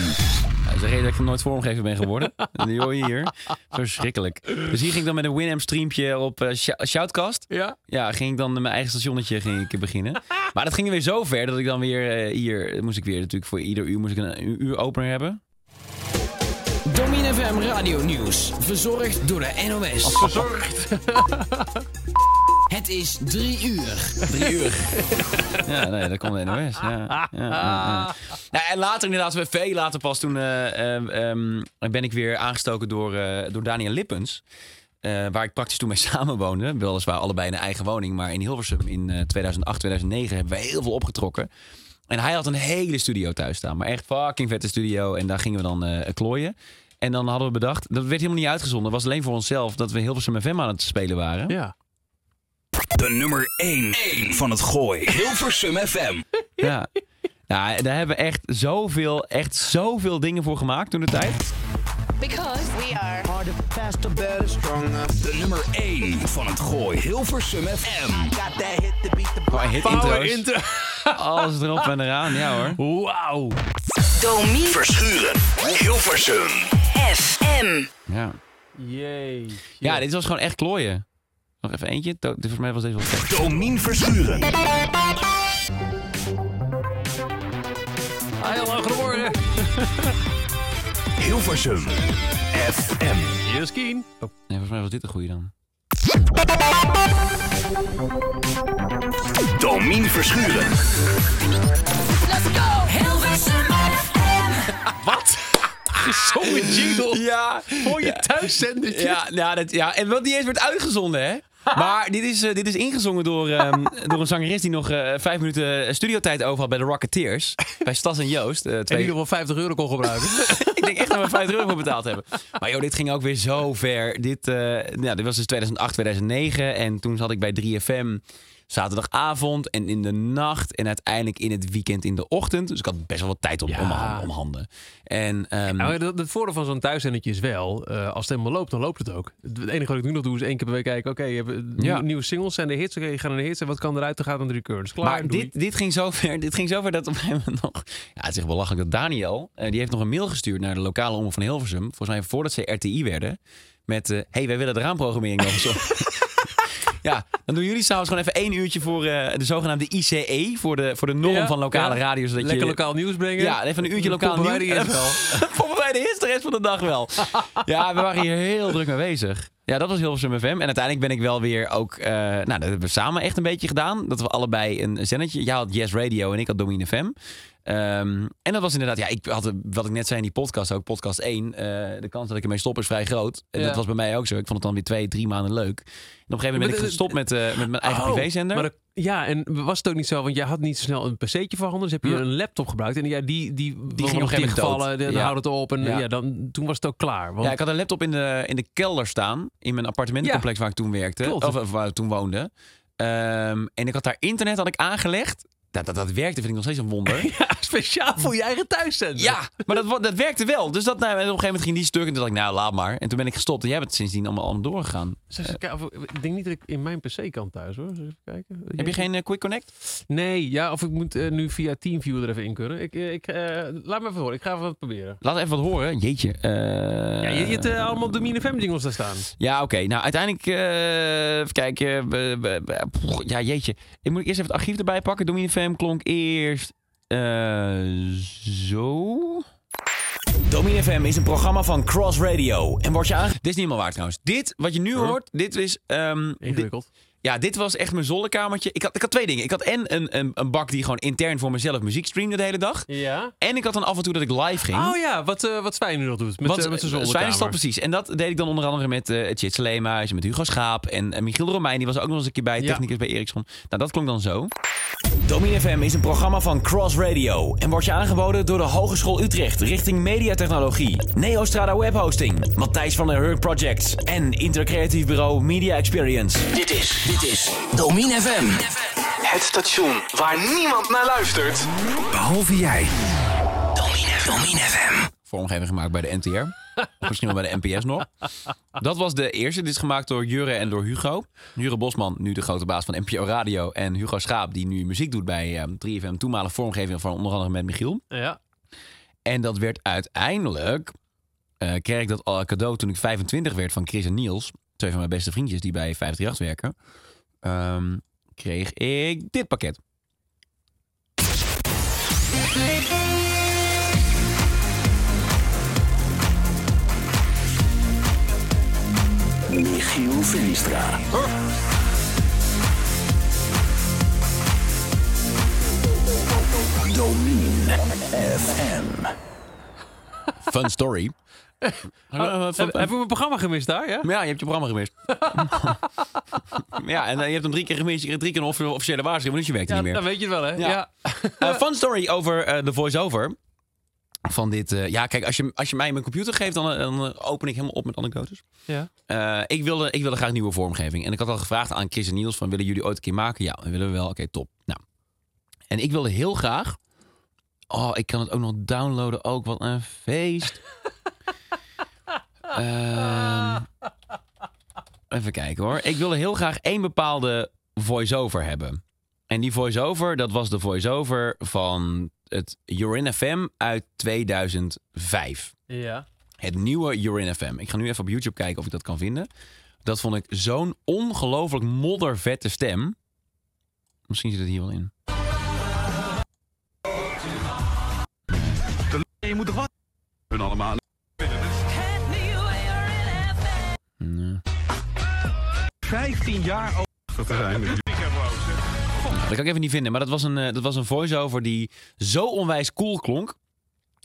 Dat is de reden dat ik nooit vormgever ben geworden. En die hoor je hier. Verschrikkelijk. Dus hier ging ik dan met een Winamp streampje op eh, Shou- Shoutcast. Ja. Ja, ging ik dan mijn eigen stationnetje ging ik beginnen. Maar dat ging weer zo ver dat ik dan weer eh, hier moest ik weer natuurlijk voor ieder uur moest ik een uur, opener hebben. Domine FM Radio Nieuws. Verzorgd door de NOS. Verzorgd. Het is drie uur. Drie uur. Ja, nee, dat komt de NOS. Ja, ja, ja, ja. Nou, en later inderdaad, we- veel later pas, toen eh, ehm, ehm, ben ik weer aangestoken door, eh, door Daniel Lippens. eh, waar ik praktisch toen mee samenwoonde. Weliswaar allebei in een eigen woning. Maar in Hilversum in eh, 2008, 2009 hebben wij heel veel opgetrokken. En hij had een hele studio thuis staan. Maar echt fucking vette studio. En daar gingen we dan eh, klooien. En dan hadden we bedacht, dat werd helemaal niet uitgezonden. Het was alleen voor onszelf dat we Hilversum FM aan het spelen waren. Ja. De nummer 1 van het gooi. Hilversum FM. Ja. Nou, daar hebben we echt zoveel, echt zoveel dingen voor gemaakt toen de tijd. Because we are Harder, faster, better, stronger. De nummer 1 van het gooi. Hilversum FM. Got that hit to beat the Gewoon hit Power intro's. intro. Alles erop en eraan, ja hoor. Wauw. Domine Verschuren. Hilversum. FM. Ja. Jee. ja, dit was gewoon echt klooien. Nog even eentje. To- Volgens mij was deze wel vet. Domien Verschuren. Heel lang geworden. Hilversum. FM. Juskien. Oh. Nee, volgens mij was dit een goede dan. Domien Verschuren. Let's go. Hilversum FM. Wat? Gezongen jingle. Ja. Voor je thuiszendertje. Ja, ja, dat, ja, en wat niet eens werd uitgezonden, hè? Maar dit is, eh, dit is ingezongen door, ehm, door een zangeres die nog eh, vijf minuten studiotijd over had bij de Rocketeers. bij Stas en Joost. eh, En twee, die nog wel 50 euro kon gebruiken. ik denk echt dat we 50 euro voor betaald hebben. Maar joh, dit ging ook weer zo ver. Dit, eh, ja, dit was dus 2008, 2009. En toen zat ik bij 3FM zaterdagavond en in de nacht. En uiteindelijk in het weekend in de ochtend. Dus ik had best wel wat tijd om, Ja. om, handen. En, ehm, Nou, het, het voordeel van zo'n thuiszendertje is wel, eh, als het helemaal loopt, dan loopt het ook. Het enige wat ik nu nog doe is één keer per week kijken. Oké, je hebt Ja. nieuwe singles, zijn de hits. Oké, je gaat naar de hits en wat kan eruit? Dan gaat naar de returns. Klaar, maar dit, dit, ging zo ver, dit ging zo ver dat op een gegeven moment nog... Ja, het is echt belachelijk dat Daniel... eh, die heeft nog een mail gestuurd naar de lokale omroep van Hilversum. Volgens mij voordat ze RTI werden. Met, eh hey, wij willen de raamprogrammering nog. Ja, dan doen jullie s'avonds gewoon even één uurtje voor eh, de zogenaamde ICE. Voor de, voor de norm Ja, van lokale ja. radio. Zodat Lekker je, lokaal nieuws brengen. Ja, even een uurtje lokaal nieuws. Pompen wij de hits de rest van de dag wel. Ja, we waren hier heel druk mee bezig. Ja, dat was Hilversum FM. En uiteindelijk ben ik wel weer ook... eh, nou, dat hebben we samen echt een beetje gedaan. Dat we allebei een zennetje... Jij had Yes Radio en ik had Domine FM. Ehm, en dat was inderdaad... Ja, ik had, wat ik net zei in die podcast ook, podcast 1. eh, de kans dat ik ermee stop is vrij groot. En Ja. dat was bij mij ook zo. Ik vond het dan weer twee, drie maanden leuk. En op een gegeven moment ben ik gestopt met, eh, met mijn eigen Oh, privézender. Maar dat- ja, en was het ook niet zo, want jij had niet zo snel een pc'tje voor handen, dus heb je een laptop gebruikt. En ja, die, die, die ging op een gegeven dood. dan Ja. houdt het op. En Ja. dan, toen was het ook klaar. Want, Ja, ik had een laptop in de, in de kelder staan. In mijn appartementencomplex waar ik toen werkte. Klopt. Of, of waar ik toen woonde. Ehm, en ik had daar internet had ik aangelegd. Dat, dat, dat werkte, vind ik nog steeds een wonder. ja, speciaal voor je eigen thuiszender. Ja, maar dat, dat werkte wel. Dus dat, nou, op een gegeven moment ging die stuk. En toen dacht ik, nou, laat maar. En toen ben ik gestopt. En jij bent sindsdien allemaal, allemaal doorgegaan. Kijken of- ik denk niet dat ik in mijn PC kan thuis hoor. Even kijken. Heb je geen eh, Quick Connect? Nee, ja, of ik moet eh, nu via TeamViewer er even in kunnen. Ik, eh, ik, laat me even horen, ik ga even wat proberen. Laat even wat horen. Jeetje. Ja, je, je hebt eh, allemaal FM jingles daar staan. Ja, oké. Nou, uiteindelijk, even kijken. ja, jeetje. Ik moet eerst even het archief erbij pakken. Domine FM klonk eerst eh, zo. Domine FM is een programma van Cross Radio. En wordt je aange... Dit is niet helemaal waar trouwens. Dit, wat je nu hoort, dit is... ehm, dit- Ingewikkeld. Ja, dit was echt mijn zolderkamertje. Ik had, ik had twee dingen. Ik had en een, een, een bak die gewoon intern voor mezelf muziek streamde de hele dag. Ja. En ik had dan af en toe dat ik live ging. Oh ja, wat, eh wat nu nog doet. Met, eh, met zijn eh, zolderkamer. Zwijnenstad, precies. En dat deed ik dan onder andere met uh, Chits Leemhuis, met Hugo Schaap en, en Michiel Romein. Die was ook nog eens een keer bij, Ja. technicus bij Ericsson. Nou, dat klonk dan zo. Domine FM is een programma van Cross Radio en wordt je aangeboden door de Hogeschool Utrecht richting mediatechnologie, Neostrada Webhosting, Matthijs van der Hurk Projects en intercreatief bureau Media Experience. Dit is, dit is Domine FM. Het station waar niemand naar luistert, behalve jij. Domine, Domine FM. Vormgeving gemaakt bij de NTR. Of misschien wel bij de NPS nog. Dat was de eerste. Dit is gemaakt door Jurre en door Hugo. Jurre Bosman, nu de grote baas van NPO Radio. En Hugo Schaap, die nu muziek doet bij eh, 3FM. Toenmalig vormgeving van onder andere met Michiel. Ja. En dat werd uiteindelijk... eh, kreeg ik dat al cadeau toen ik 25 werd van Chris en Niels. Twee van mijn beste vriendjes die bij 538 werken. Ehm, kreeg ik dit pakket. Michiel Veenstra. Domine FM. Fun story. Oh, heb, ik mijn programma gemist daar, ja? Ja, je hebt je programma gemist. ja, en eh, je hebt hem drie keer gemist. Je kreeg drie keer een offi- officiële waarschuwing, dus je werkt Ja, niet meer. dan weet je het wel, hè? Ja. Eh, fun story over eh, de voice-over. Van dit. ja, kijk, als je, als je mij mijn computer geeft, dan, dan open ik helemaal op met anekdotes. Ja. Ik, wilde, ik wilde graag nieuwe vormgeving. En ik had al gevraagd aan Chris en Niels: van, willen jullie ooit een keer maken? Ja, dat willen we wel. Oké, top. Nou. En ik wilde heel graag. Oh, ik kan het ook nog downloaden. Ook wat een feest. Ehm, even kijken hoor. Ik wilde heel graag één bepaalde voice-over hebben. En die voice-over, dat was de voice-over van het Urin FM uit 2005. Ja. Het nieuwe Urin FM. Ik ga nu even op YouTube kijken of ik dat kan vinden. Dat vond ik zo'n ongelooflijk moddervette stem. Misschien zit het hier wel in. Je moet toch wat? Hun allemaal. Nee. 15 jaar over te zijn. Dat kan ik even niet vinden. Maar dat was een, eh, dat was een voice-over die zo onwijs cool klonk.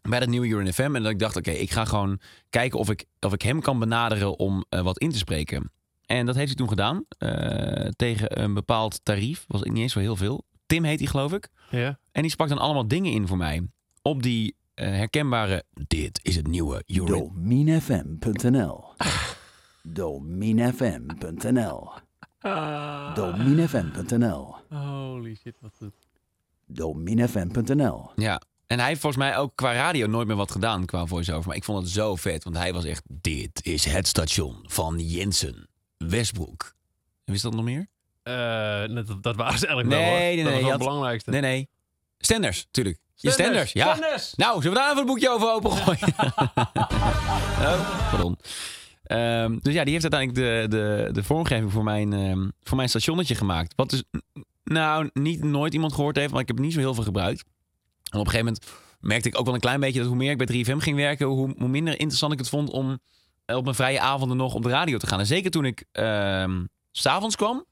Bij dat nieuwe Urin FM. En dat ik dacht, oké, ik ga gewoon kijken of ik, of ik hem kan benaderen om eh, wat in te spreken. En dat heeft hij toen gedaan. eh, tegen een bepaald tarief. Was niet eens zo heel veel. Tim heet hij, geloof ik. Ja. En die sprak dan allemaal dingen in voor mij. Op die herkenbare... Dit is het nieuwe Urin. Dominefm.nl Dominefm.nl Dominefm.nl Holy shit, wat goed. Dominefm.nl Ja. En hij heeft volgens mij ook qua radio nooit meer wat gedaan qua voice-over. Maar ik vond het zo vet, want hij was echt... Dit is het station van Jensen, Westbroek. En wist dat nog meer? Eh, dat, dat waren ze eigenlijk nee, wel, hoor. nee, Dat nee. was wel het belangrijkste. Nee, nee. Stenders, tuurlijk. Je Stenders, Stenders, ja. Stenders. Nou, zullen we daar even een boekje over opengooien? oh, pardon. Ehm, dus ja, die heeft uiteindelijk de, de, de vormgeving voor mijn, ehm, voor mijn stationnetje gemaakt. Wat dus, nou, niet nooit iemand gehoord heeft, want ik heb niet zo heel veel gebruikt. En op een gegeven moment merkte ik ook wel een klein beetje dat hoe meer ik bij 3FM ging werken, hoe, hoe minder interessant ik het vond om op mijn vrije avonden nog op de radio te gaan. En zeker toen ik ehm, s s'avonds kwam.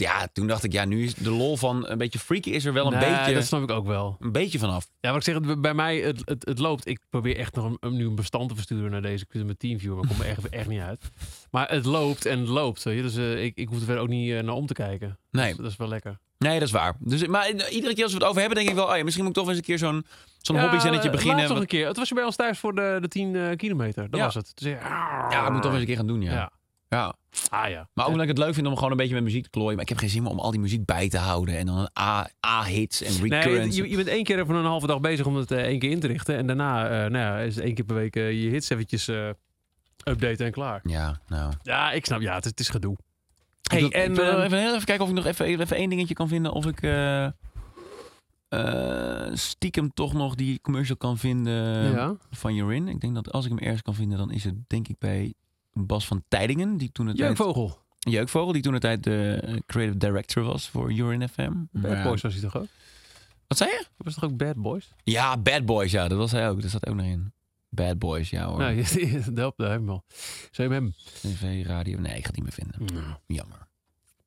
Ja, toen dacht ik, ja, nu is de lol van een beetje freaky is er wel een Nee, beetje, dat snap ik ook wel. een beetje vanaf. Ja, wat ik zeg, bij mij, het, het, het loopt. Ik probeer echt nog een, nu een bestand te versturen naar deze. Ik zit met TeamViewer, maar ik kom er echt, echt niet uit. Maar het loopt en het loopt. Weet je? Dus eh, ik, ik hoef er verder ook niet eh, naar om te kijken. Nee. Dat is wel lekker. Nee, dat is waar. Dus, maar eh, iedere keer als we het over hebben, denk ik wel, oh ja, misschien moet ik toch eens een keer zo'n zo'n Ja, hobbyzennetje beginnen. laatst nog Wat- een keer. Het was je bij ons thuis voor de, de 10 eh, kilometer. Dat Ja. was het. Dus, ja, Ja, ik moet toch eens een keer gaan doen, ja. Ja. Ah ja. Maar ook omdat ik het leuk vind om gewoon een beetje met muziek te klooien. Maar ik heb geen zin meer om al die muziek bij te houden. En dan A-hits en Nee, recurrents. je, je bent één keer even een halve dag bezig om het eh, één keer in te richten. En daarna eh, nou ja, is het één keer per week eh, je hits eventjes updaten en klaar. Ja, nou. Ja, ik snap. Ja, het, is- het is gedoe. Hey, en ik wil even, even kijken of ik nog even, even één dingetje kan vinden. Of ik stiekem toch nog die commercial kan vinden Ja. van Jorin. Ik denk dat als ik hem ergens kan vinden, dan is het denk ik bij Bas van Tijdingen. Die toen het Jeukvogel. Jeukvogel, die toen het tijd de eh, creative director was voor Jorin FM. Bad Maar- Boys was hij toch ook? Wat zei je? Was toch ook Bad Boys? Ja, Bad Boys, ja, dat was hij ook. Dat zat ook nog in. Bad Boys, ja hoor. Nou, dat helpt daar helemaal. Zou je hem? TV, radio. Nee, ik ga het niet meer vinden. Nou. Jammer.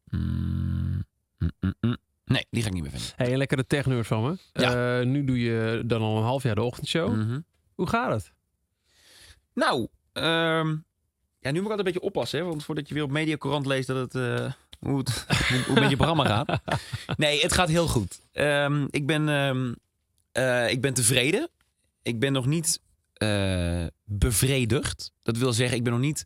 Mm, mm, mm. Nee, die ga ik niet meer vinden. Hey, een lekkere techneur van me. Ja. Eh, nu doe je dan al een half jaar de ochtendshow. Mhm. Hoe gaat het? Nou, ehm, ja, nu moet ik altijd een beetje oppassen. Hè, want voordat je weer op Mediacorant leest dat het, eh, hoe, het hoe, met je programma gaat. Nee, het gaat heel goed. Ehm, ik, ben, ehm, eh, ik ben tevreden. Ik ben nog niet eh, bevredigd. Dat wil zeggen, ik ben nog niet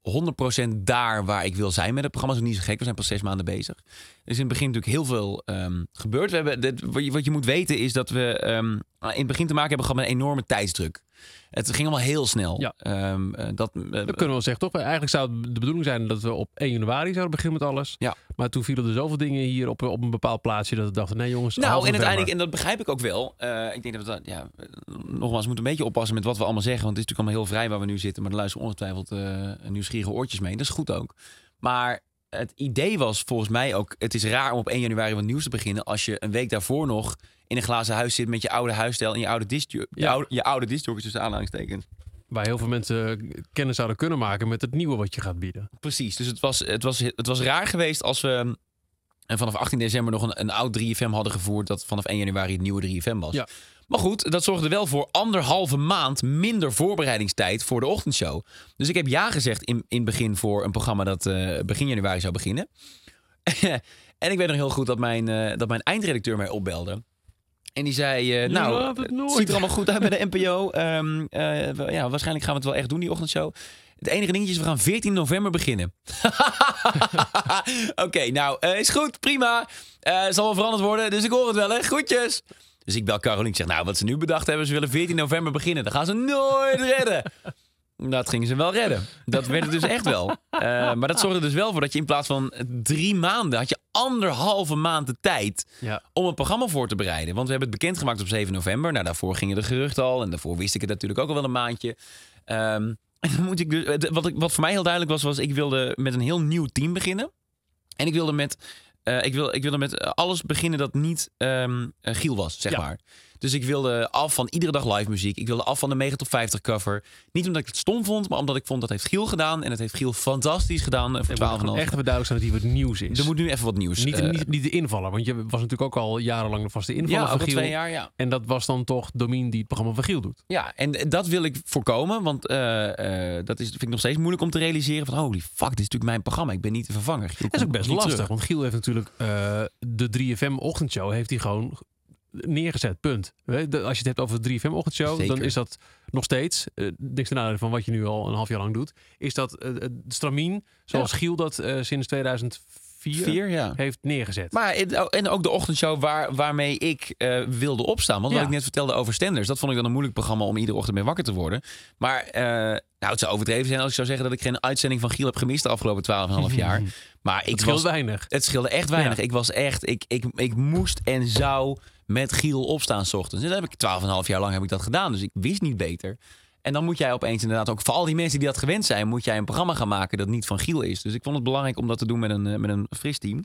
100% daar waar ik wil zijn met het programma. Dat is niet zo gek. We zijn pas zes maanden bezig. Er is in het begin natuurlijk heel veel ehm, gebeurd. We hebben, dit, wat, je, wat je moet weten is dat we in het begin te maken hebben gehad met een enorme tijdsdruk. Het ging allemaal heel snel. Ja. Ehm, eh, dat, eh, Dat kunnen we wel zeggen, toch? Eigenlijk zou het de bedoeling zijn dat we op 1 januari zouden beginnen met alles. Ja. Maar toen vielen er zoveel dingen hier op, op een bepaald plaatsje dat we dachten, nee jongens, Nou, en uiteindelijk, en dat begrijp ik ook wel. eh, ik denk dat we dat, ja, nogmaals, we moeten een beetje oppassen met wat we allemaal zeggen. Want het is natuurlijk allemaal heel vrij waar we nu zitten. Maar er luisteren ongetwijfeld eh nieuwsgierige oortjes mee. Dat is goed ook. Maar het idee was volgens mij ook, het is raar om op 1 januari wat nieuws te beginnen. Als je een week daarvoor nog in een glazen huis zit met je oude huisstijl en je oude discjock. Je Ja. oude, je oude tussen aanhalingstekens. Waar heel veel mensen kennis zouden kunnen maken met het nieuwe wat je gaat bieden. Precies, dus het was, het was, het was raar geweest als we en vanaf 18 december nog een, een oud 3FM hadden gevoerd... dat vanaf 1 januari het nieuwe 3FM was. Ja. Maar goed, dat zorgde wel voor anderhalve maand minder voorbereidingstijd voor de ochtendshow. Dus ik heb ja gezegd in, in het begin voor een programma dat eh, begin januari zou beginnen. en ik weet nog heel goed dat mijn, eh, dat mijn eindredacteur mij opbelde. En die zei, eh, nou, het ziet er allemaal goed uit bij de NPO. Ehm, eh, we- ja, waarschijnlijk gaan we het wel echt doen, die ochtendshow. Het enige dingetje is, we gaan 14 november beginnen. Oké, nou, is goed, prima. Eh zal wel veranderd worden, dus ik hoor het wel, hè. Groetjes. Dus ik bel Caroline. Ik zeg, nou, wat ze nu bedacht hebben, ze willen 14 november beginnen. Dan gaan ze nooit redden. Dat gingen ze wel redden. Dat werd het dus echt wel. Eh, maar dat zorgde dus wel voor dat je in plaats van drie maanden... had je anderhalve maand de tijd Ja. om het programma voor te bereiden. Want we hebben het bekendgemaakt op 7 november. Nou, daarvoor gingen de geruchten al. En daarvoor wist ik het natuurlijk ook al wel een maandje. Ehm, en dan moet ik dus, wat, ik, wat voor mij heel duidelijk was, was ik wilde met een heel nieuw team beginnen. En ik wilde met, ik wil, ik wilde met eh, alles beginnen dat niet eh, Giel was, zeg Ja. maar. Dus ik wilde af van iedere dag live muziek. Ik wilde af van de Mega Top 50 cover. Niet omdat ik het stom vond, maar omdat ik vond dat heeft Giel gedaan. En dat heeft Giel fantastisch gedaan eh, voor Het moet 12,5 gewoon echt even duidelijk zijn dat hier wat nieuws is. Er moet nu even wat nieuws. niet, eh, niet, niet de invaller, want je was natuurlijk ook al jarenlang de vaste invaller Ja, van Giel. twee jaar, ja. En dat was dan toch Domien die het programma van Giel doet. Ja, en dat wil ik voorkomen. Want eh, dat is, vind ik nog steeds moeilijk om te realiseren. Van holy fuck, dit is natuurlijk mijn programma. Ik ben niet de vervanger. Giel Dat is ook best lastig, terug. want Giel heeft natuurlijk de 3FM ochtendshow heeft hij gewoon neergezet, punt. Als je het hebt over de 3FM ochtendshow, Zeker. dan is dat nog steeds, eh niks ten van wat je nu al een half jaar lang doet, is dat eh, het stramien, zoals Giel dat eh, sinds 2004 Vier, ja. heeft neergezet. Maar en ook de ochtendshow waar, waarmee ik eh, wilde opstaan. Want Ja. wat ik net vertelde over Stenders, dat vond ik dan een moeilijk programma om iedere ochtend mee wakker te worden. Maar eh, nou, het zou overdreven zijn als ik zou zeggen dat ik geen uitzending van Giel heb gemist de afgelopen 12,5 jaar. Maar ik Het scheelt was, weinig. Het scheelde echt weinig. Ja. Ik was echt, ik, ik, ik moest en zou met Giel opstaan 's ochtends. En dat heb ik 12,5 jaar lang heb ik dat gedaan. Dus ik wist niet beter. En dan moet jij opeens inderdaad ook voor al die mensen die dat gewend zijn, moet jij een programma gaan maken dat niet van Giel is. Dus ik vond het belangrijk om dat te doen met een, eh, met een fris team.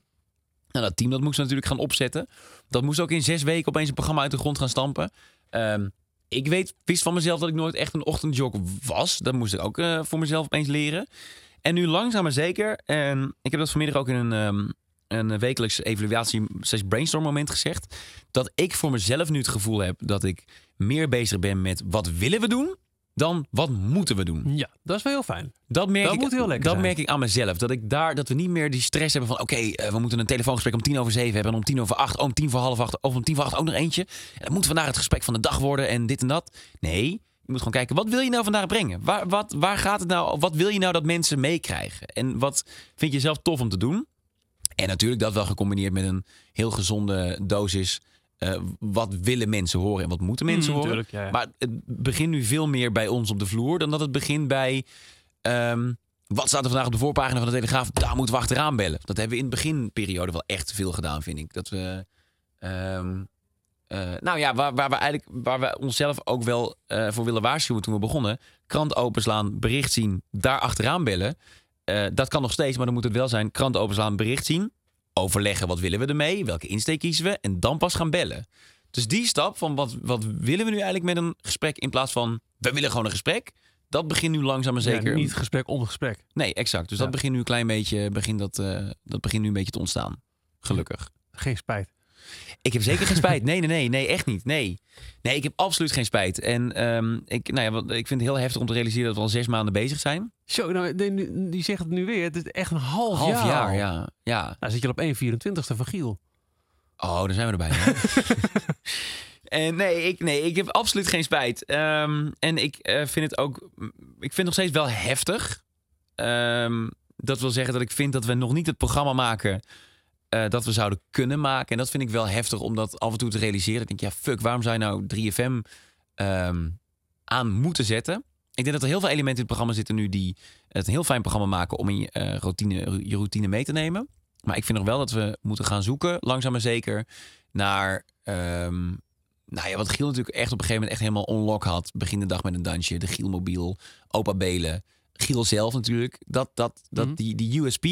Nou, dat team dat moest natuurlijk gaan opzetten. Dat moest ook in zes weken opeens een programma uit de grond gaan stampen. Ehm, ik weet, wist van mezelf dat ik nooit echt een ochtendjog was. Dat moest ik ook eh, voor mezelf opeens leren. En nu langzaam maar zeker. En ik heb dat vanmiddag ook in een, ehm, een wekelijks evaluatie, slash brainstorm moment gezegd. Dat ik voor mezelf nu het gevoel heb dat ik meer bezig ben met wat willen we doen. Dan wat moeten we doen. Ja, dat is wel heel fijn. Dat merk, Dat ik, moet heel lekker dat zijn. merk ik aan mezelf. Dat, ik daar, dat we niet meer die stress hebben van... oké, eh, we moeten een telefoongesprek om tien over zeven hebben... en om tien over acht, om tien voor half acht... of om tien voor acht ook nog eentje. En dat moet vandaag het gesprek van de dag worden en dit en dat. Nee, je moet gewoon kijken, wat wil je nou vandaag brengen? Waar, wat, waar gaat het nou? Wat wil je nou dat mensen meekrijgen? En wat vind je zelf tof om te doen? En natuurlijk dat wel gecombineerd met een heel gezonde dosis... eh, wat willen mensen horen en wat moeten mensen Mm, horen? tuurlijk, ja, ja. Maar het begint nu veel meer bij ons op de vloer... dan dat het begint bij... ehm, wat staat er vandaag op de voorpagina van de Telegraaf? Daar moeten we achteraan bellen. Dat hebben we in de beginperiode wel echt veel gedaan, vind ik. Dat we... ehm, eh, nou ja, waar, waar we eigenlijk waar we onszelf ook wel eh, voor willen waarschuwen toen we begonnen. Krant openslaan, bericht zien, daar achteraan bellen. Eh, dat kan nog steeds, maar dan moet het wel zijn. Krant openslaan, bericht zien. Overleggen, wat willen we ermee? Welke insteek kiezen we? En dan pas gaan bellen. Dus die stap van wat, wat willen we nu eigenlijk met een gesprek... in plaats van, we willen gewoon een gesprek. Dat begint nu langzaam maar zeker. Ja, niet gesprek om gesprek. Nee, exact. Dus Ja. dat begint nu een klein beetje, begint dat, eh, dat begint nu een beetje te ontstaan. Gelukkig. Geen spijt. Ik heb zeker geen spijt. Nee, nee, nee, nee, echt niet. Nee, nee ik heb absoluut geen spijt. En ehm, ik, nou ja, ik vind het heel heftig om te realiseren dat we al zes maanden bezig zijn. Zo, nou, die, zegt het nu weer. Het is echt een half, Half jaar. ja. ja. Nou zit je op 1,24ste van Giel. Oh, daar zijn we erbij. en nee ik, nee, ik heb absoluut geen spijt. Ehm, en ik eh, vind het ook, ik vind het nog steeds wel heftig. Ehm, dat wil zeggen dat ik vind dat we nog niet het programma maken eh, dat we zouden kunnen maken. En dat vind ik wel heftig om dat af en toe te realiseren. Ik denk, ja, fuck, waarom zou je nou 3FM ehm, aan moeten zetten? Ik denk dat er heel veel elementen in het programma zitten nu die het een heel fijn programma maken om in je, eh, routine, je routine mee te nemen. Maar ik vind nog wel dat we moeten gaan zoeken, langzaam maar zeker, naar. ehm, nou ja, wat Giel natuurlijk echt op een gegeven moment echt helemaal onlock had. Begin de dag met een dansje, de Gielmobiel, Opa Belen, Giel zelf natuurlijk. Dat, dat, dat Mhm. die, die USP.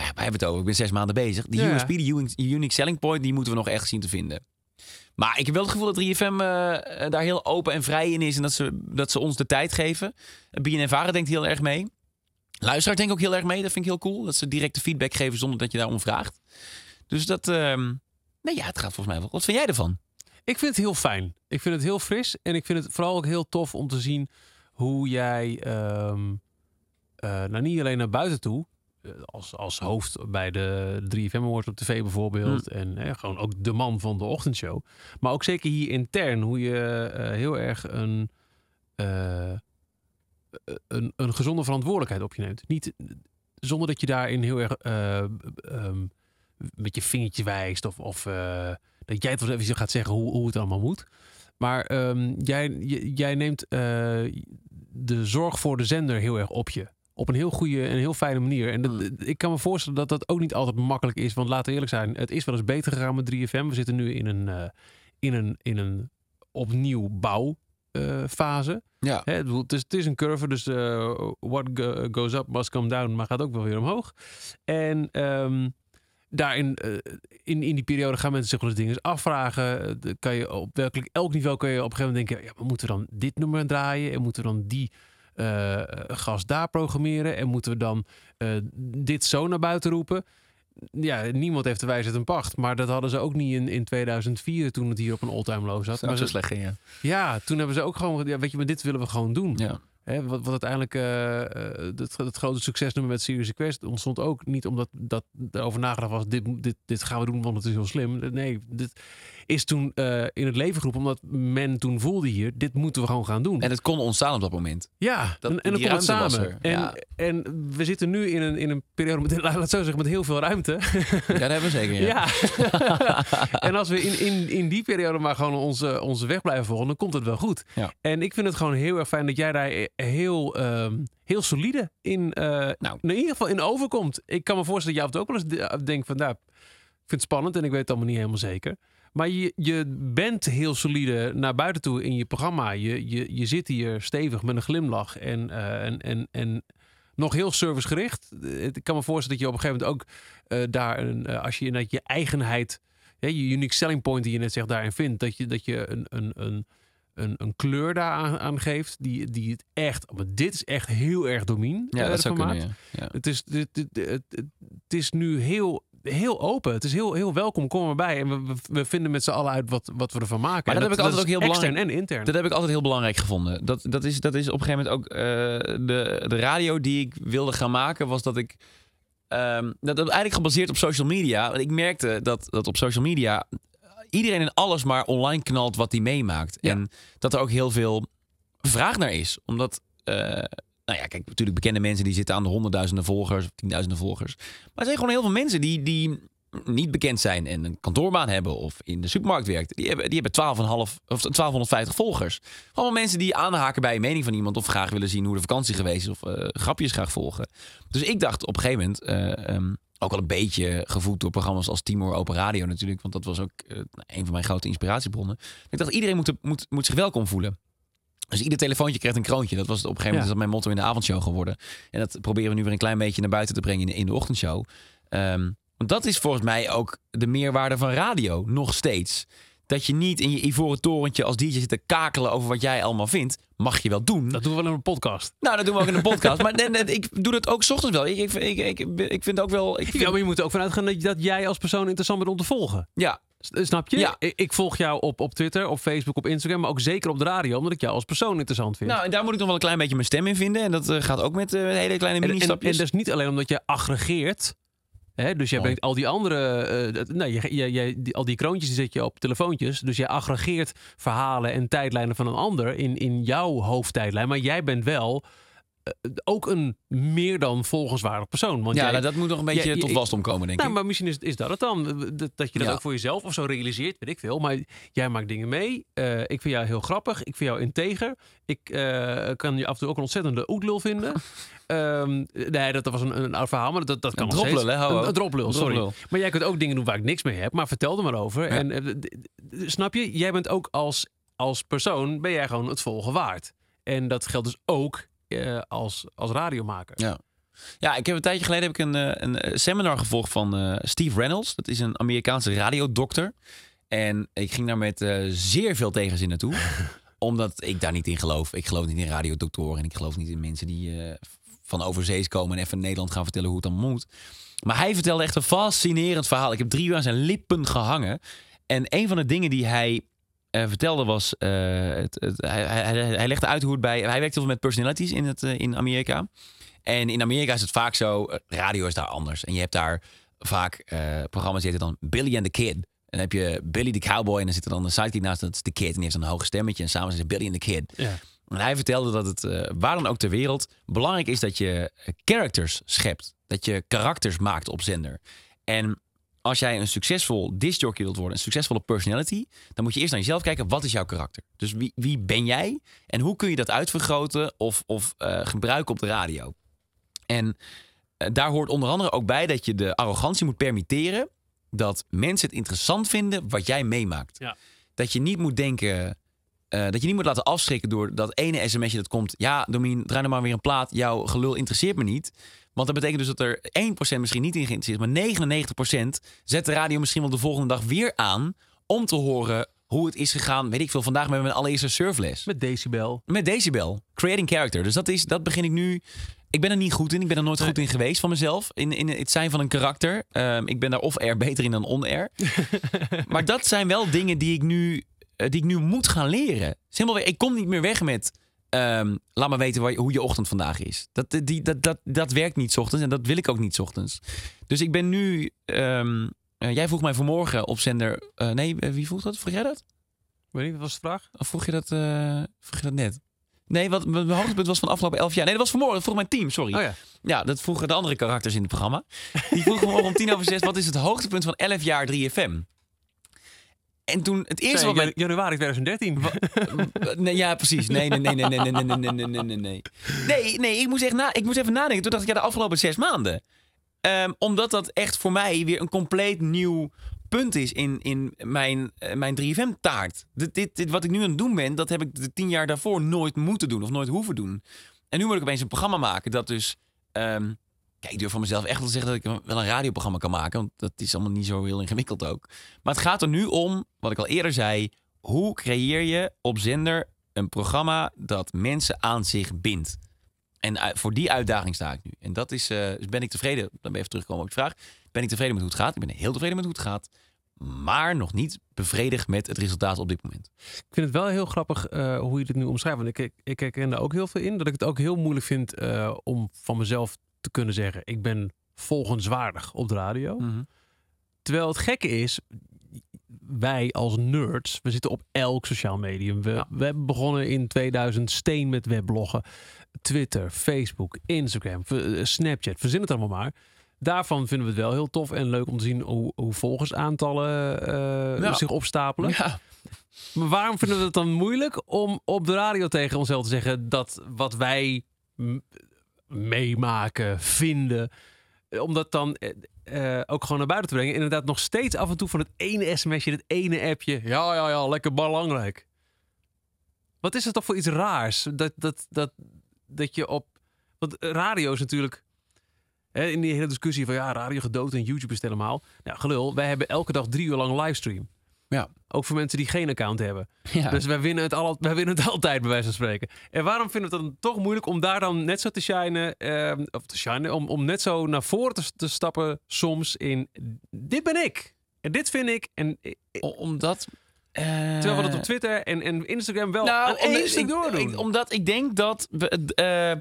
Ja, wij hebben het over. Ik ben zes maanden bezig. Die Ja. USP, die unique, selling point, die moeten we nog echt zien te vinden. Maar ik heb wel het gevoel dat 3FM eh, eh, daar heel open en vrij in is. En dat ze, dat ze ons de tijd geven. BNN Varen denkt heel erg mee. Luisteraar denkt ook heel erg mee. Dat vind ik heel cool. Dat ze directe feedback geven zonder dat je daarom vraagt. Dus dat... ehm, nee, ja, het gaat volgens mij wel. Wat vind jij ervan? Ik vind het heel fijn. Ik vind het heel fris. En ik vind het vooral ook heel tof om te zien hoe jij, eh, nou niet alleen naar buiten toe, eh, als, als hoofd bij de 3FM Awards op tv bijvoorbeeld. En eh, gewoon ook de man van de ochtendshow. Maar ook zeker hier intern, hoe je eh, heel erg een, eh, een, een gezonde verantwoordelijkheid op je neemt. Niet zonder dat je daarin heel erg eh, ehm, met je vingertje wijst of, of eh, dat jij het wel even gaat zeggen hoe, hoe het allemaal moet. Maar ehm, jij, jij neemt eh, de zorg voor de zender heel erg op je. Op een heel goede en heel fijne manier. En dat, ik kan me voorstellen dat dat ook niet altijd makkelijk is. Want laten we eerlijk zijn, het is wel eens beter gegaan met 3FM. We zitten nu in een, eh, in een, in een opnieuw bouwfase. Ja. Hè, ik bedoel, het, is, het is een curve, dus eh, what go- goes up must come down, maar gaat ook wel weer omhoog. En ehm, daarin, eh, in, in die periode gaan mensen zich wel eens dingen afvragen. Eh, Kan je op werkelijk elk niveau kun je op een gegeven moment denken, ja, maar moeten we dan dit nummer draaien? En moeten we dan die eh gast daar programmeren? En moeten we dan eh, dit zo naar buiten roepen? Ja, niemand heeft de wijsheid een pacht. Maar dat hadden ze ook niet in, in 2004 toen het hier op een all-time low zat. Zou Maar zo ze- slecht ging, ja. ja, toen hebben ze ook gewoon, ja, weet je, maar dit willen we gewoon doen. Ja. Hè, wat, wat uiteindelijk eh, eh, het, het grote succesnummer met Serious Request ontstond ook niet omdat dat erover nagedacht was, dit, dit, dit gaan we doen, want het is heel slim. Nee, dit is toen eh, in het leven geroepen omdat men toen voelde hier, dit moeten we gewoon gaan doen. En het kon ontstaan op dat moment. Ja, Dat- en, en dan komt het samen. En, ja. en we zitten nu in een, in een periode met, laat het zo zeggen, met heel veel ruimte. Ja, dat hebben we zeker, ja. Ja. en als we in, in, in die periode maar gewoon onze, onze weg blijven volgen, dan komt het wel goed. Ja. En ik vind het gewoon heel erg fijn dat jij daar heel, ehm, heel solide in, eh, Nou. in ieder geval in overkomt. Ik kan me voorstellen dat jij toe ook wel eens de- denkt van, nou, ik vind het spannend en ik weet het allemaal niet helemaal zeker. Maar je, je bent heel solide naar buiten toe in je programma. Je, je, je zit hier stevig met een glimlach en, eh, en, en, en nog heel servicegericht. Ik kan me voorstellen dat je op een gegeven moment ook eh, daar, een, als je inderdaad je eigenheid, hè, je unique selling point die je net zegt, daarin vindt, dat je, dat je een, een, een, een, een kleur daar aan, aan geeft. Die, die het echt. Maar dit is echt heel erg domien. Ja, eh, dat zou kunnen, ja. Ja. Het, is, het, het, het, het is nu heel. Heel open. Het is heel, heel welkom. Kom erbij. En we, we, vinden met z'n allen uit wat, wat we ervan maken. Maar En dat, heb ik altijd ook heel extern belangrijk. en intern. Dat heb ik altijd heel belangrijk gevonden. Dat, dat, is, dat is op een gegeven moment ook eh, de, de radio die ik wilde gaan maken, was dat ik. ehm, dat, dat eigenlijk gebaseerd op social media. Want ik merkte dat, dat op social media iedereen en alles maar online knalt wat hij meemaakt. En dat er ook heel veel vraag naar is. Omdat, eh, nou ja, kijk, natuurlijk bekende mensen die zitten aan de honderdduizenden volgers of tienduizenden volgers. Maar er zijn gewoon heel veel mensen die, die niet bekend zijn en een kantoorbaan hebben of in de supermarkt werkt. Die hebben, die hebben 12,5 of 1250 volgers. Allemaal mensen die aanhaken bij een mening van iemand of graag willen zien hoe de vakantie geweest is of eh, grapjes graag volgen. Dus ik dacht op een gegeven moment, eh, ehm, ook wel een beetje gevoed door programma's als Timor Open Radio natuurlijk, want dat was ook eh, een van mijn grote inspiratiebronnen. Ik dacht iedereen moet, moet, moet zich welkom voelen. Dus ieder telefoontje krijgt een kroontje. Dat was op een gegeven moment Ja. dat mijn motto in de avondshow geworden. En dat proberen we nu weer een klein beetje naar buiten te brengen in de, in de ochtendshow. Ehm, want dat is volgens mij ook de meerwaarde van radio, nog steeds. Dat je niet in je ivoren torentje als DJ zit te kakelen over wat jij allemaal vindt. Mag je wel doen. Dat doen we wel in een podcast. Nou, dat doen we ook in een podcast. maar nee, nee, ik doe dat ook 's ochtends wel. Ik, ik, ik, ik, vind ook wel... Ik vind, Ja, maar je moet er ook vanuit gaan dat, dat jij als persoon interessant bent om te volgen. Ja. S- Snap je? Ja. Ik, ik volg jou op, op Twitter, op Facebook, op Instagram, maar ook zeker op de radio, omdat ik jou als persoon interessant vind. Nou, en daar moet ik nog wel een klein beetje mijn stem in vinden. En dat eh, gaat ook met eh, hele kleine en, en, en mini-stapjes. dat is niet alleen omdat je aggregeert. Hè, dus jij Oh. brengt al die andere, eh, nou, je, je, je- die, al die kroontjes die zet je op telefoontjes. Dus jij aggregeert verhalen en tijdlijnen van een ander in, in jouw hoofdtijdlijn. Maar jij bent wel ook een meer dan volgenswaardig persoon. Want ja, jij, nou, dat moet nog een beetje jij- tot wasdom komen, denk nou, ik. maar misschien is, is dat het dan. Dat, dat je dat Ja. ook voor jezelf of zo realiseert, weet ik veel. Maar jij maakt dingen mee. Eh, ik vind jou heel grappig. Ik vind jou integer. Ik eh, kan je af en toe ook een ontzettende oetlul vinden. Ehm, nee, dat was een, een oud verhaal, maar dat, dat kan Een nog steeds. droplul, hè? Een, een droplul, sorry. droplul. Maar jij kunt ook dingen doen waar ik niks mee heb. Maar vertel er maar over. Ja. En eh, snap je? Jij bent ook als, als persoon, ben jij gewoon het volgen waard. En dat geldt dus ook eh, als, als radiomaker. Ja. Ja, ik heb een tijdje geleden heb ik een, eh, een eh, seminar gevolgd van Steve Reynolds. Dat is een Amerikaanse radiodokter. En ik ging daar met zeer veel tegenzin naartoe. omdat ik daar niet in geloof. Ik geloof niet in radiodoktoren. En ik geloof niet in mensen die van overzees komen en even in Nederland gaan vertellen hoe het dan moet. Maar hij vertelde echt een fascinerend verhaal. Ik heb drie uur aan zijn lippen gehangen. En een van de dingen die hij eh, vertelde was... eh, het, het, hij, hij, hij legde uit hoe het bij... Hij werkt heel veel met personalities in, het, eh, in Amerika. En in Amerika is het vaak zo... Radio is daar anders. En je hebt daar vaak programma's die heten dan Billy and the Kid. En dan heb je Billy the Cowboy en dan zit er dan een sidekick naast. Dat is de Kid. En die heeft dan een hoog stemmetje. En samen zijn ze Billy and the Kid. Ja. En hij vertelde dat het, eh, waar dan ook ter wereld, belangrijk is dat je characters schept. Dat je karakters maakt op zender. En als jij een succesvol discjockey wilt worden, een succesvolle personality, dan moet je eerst naar jezelf kijken, wat is jouw karakter? Dus wie, wie ben jij en hoe kun je dat uitvergroten of, of eh, gebruiken op de radio? En eh, daar hoort onder andere ook bij dat je de arrogantie moet permitteren dat mensen het interessant vinden wat jij meemaakt. Ja. Dat je niet moet denken, eh, dat je niet moet laten afschrikken door dat ene sms'je dat komt. Ja, Domien, draai nou maar weer een plaat. Jouw gelul interesseert me niet. Want dat betekent dus dat er 1% misschien niet in geïnteresseerd is. Maar 99% zet de radio misschien wel de volgende dag weer aan. Om te horen hoe het is gegaan. Weet ik veel, vandaag met mijn allereerste surfles. Met decibel. Met Decibel. Creating character. Dus dat, is, dat begin ik nu... Ik ben er niet goed in. Ik ben er nooit goed in geweest van mezelf. In, in het zijn van een karakter. Ehm, ik ben daar off-air beter in dan on-air. maar dat zijn wel dingen die ik nu, eh, die ik nu moet gaan leren. Simpelweg, ik kom niet meer weg met... ehm, laat maar weten waar, hoe je ochtend vandaag is. Dat, die, dat, dat, dat werkt niet 's ochtends. En dat wil ik ook niet 's ochtends. Dus ik ben nu... ehm, eh, jij vroeg mij vanmorgen op zender... eh, nee, eh, wie vroeg dat? Vroeg jij dat? Weet niet, wat was de vraag? Of vroeg je dat, vroeg je dat net? Nee, wat mijn hoogtepunt was van de afgelopen elf jaar. Nee, dat was vanmorgen. Dat vroeg mijn team, sorry. Oh ja. Ja, dat vroegen de andere karakters in het programma. Die vroegen vanmorgen om tien over zes... wat is het hoogtepunt van 11 jaar 3FM? En toen het eerste wat mij... Januari 2013. Nee, ja, precies. Nee, nee, nee, nee, nee, nee, nee, nee, nee, nee, nee, nee. Nee, nee, ik moest, echt na, ik moest even nadenken. Toen dacht ik, ja, de afgelopen zes maanden. Ehm, omdat dat echt voor mij weer een compleet nieuw punt is in, in mijn, eh, mijn 3FM-taart. Dit, dit, dit, wat ik nu aan het doen ben, dat heb ik de tien jaar daarvoor nooit moeten doen of nooit hoeven doen. En nu moet ik opeens een programma maken dat dus... ehm, kijk, ik durf van mezelf echt wel te zeggen dat ik wel een radioprogramma kan maken. Want dat is allemaal niet zo heel ingewikkeld ook. Maar het gaat er nu om, wat ik al eerder zei... hoe creëer je op zender een programma dat mensen aan zich bindt. En voor die uitdaging sta ik nu. En dat is, eh, dus ben ik tevreden, dan ben ik even terugkomen op je vraag. Ben ik tevreden met hoe het gaat? Ik ben heel tevreden met hoe het gaat. Maar nog niet bevredigd met het resultaat op dit moment. Ik vind het wel heel grappig eh, hoe je dit nu omschrijft. Want ik, ik, ik herken er ook heel veel in. Dat ik het ook heel moeilijk vind eh, om van mezelf te kunnen zeggen... ik ben volgenswaardig op de radio. Terwijl het gekke is, wij als nerds, we zitten op elk sociaal medium. We, we hebben begonnen in 2000 steen met webloggen. Twitter, Facebook, Instagram, eh, Snapchat, verzin het allemaal maar. Daarvan vinden we het wel heel tof en leuk om te zien hoe, hoe volgersaantallen eh, Ja. zich opstapelen. Ja. Maar waarom vinden we het dan moeilijk om op de radio tegen onszelf te zeggen dat wat wij meemaken, vinden, eh, om dat dan eh, eh, ook gewoon naar buiten te brengen. Inderdaad, nog steeds af en toe van het ene sms'je, het ene appje. Ja, ja, ja, lekker belangrijk. Wat is het toch voor iets raars? Dat, dat, dat, dat je op. Want radio is natuurlijk. Hè, in die hele discussie van ja, radio gedood en YouTube is het helemaal. Nou, gelul, wij hebben elke dag drie uur lang livestream. Ja. Ook voor mensen die geen account hebben. Ja. Dus wij winnen, het al, wij winnen het altijd, bij wijze van spreken. En waarom vinden we het dan toch moeilijk om daar dan net zo te shinen, ehm, of te shinen, om, om net zo naar voren te, te stappen soms in, dit ben ik. En dit vind ik. En, omdat... terwijl we dat op Twitter en, en Instagram wel Nou, aan omdat- ik- doordoen. ik- omdat ik denk dat... We, eh, eh,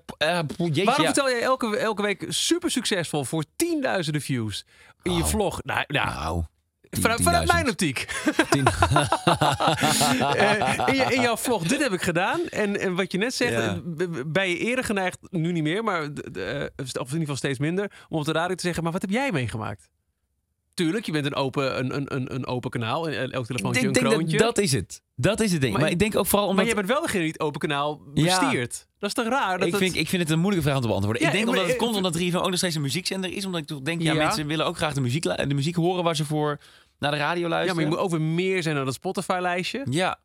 jeetje, Waarom ja. vertel jij elke, elke week super succesvol voor tienduizenden views in je vlog? Nou, nou, vanuit, vanuit 10.000. mijn optiek. Eh, in, jouw vlog, dit heb ik gedaan. En, en wat je net zegt, Ja. b- ben je eerder geneigd, nu niet meer, maar eh, of in ieder geval steeds minder, om op de radio te zeggen, maar wat heb jij meegemaakt? Tuurlijk, je bent een open, een, een, een, open kanaal. En elk Ik telefoontje denk, een kroontje. dat, dat is het. Dat is het ding. Maar, ik denk ook vooral omdat... Maar jij bent wel degene die het open kanaal Ja. bestiert. Dat is toch raar? Dat ik, het- vind, ik vind het een moeilijke vraag om te beantwoorden. Ja, ik denk maar- omdat het eh, komt omdat 3FM ook nog steeds een muziekzender is. Omdat ik toch denk, ja, Ja. mensen willen ook graag de muziek, de muziek horen waar ze voor naar de radio ja, luisteren. maar je moet ook weer meer zijn dan het Spotify-lijstje. Ja.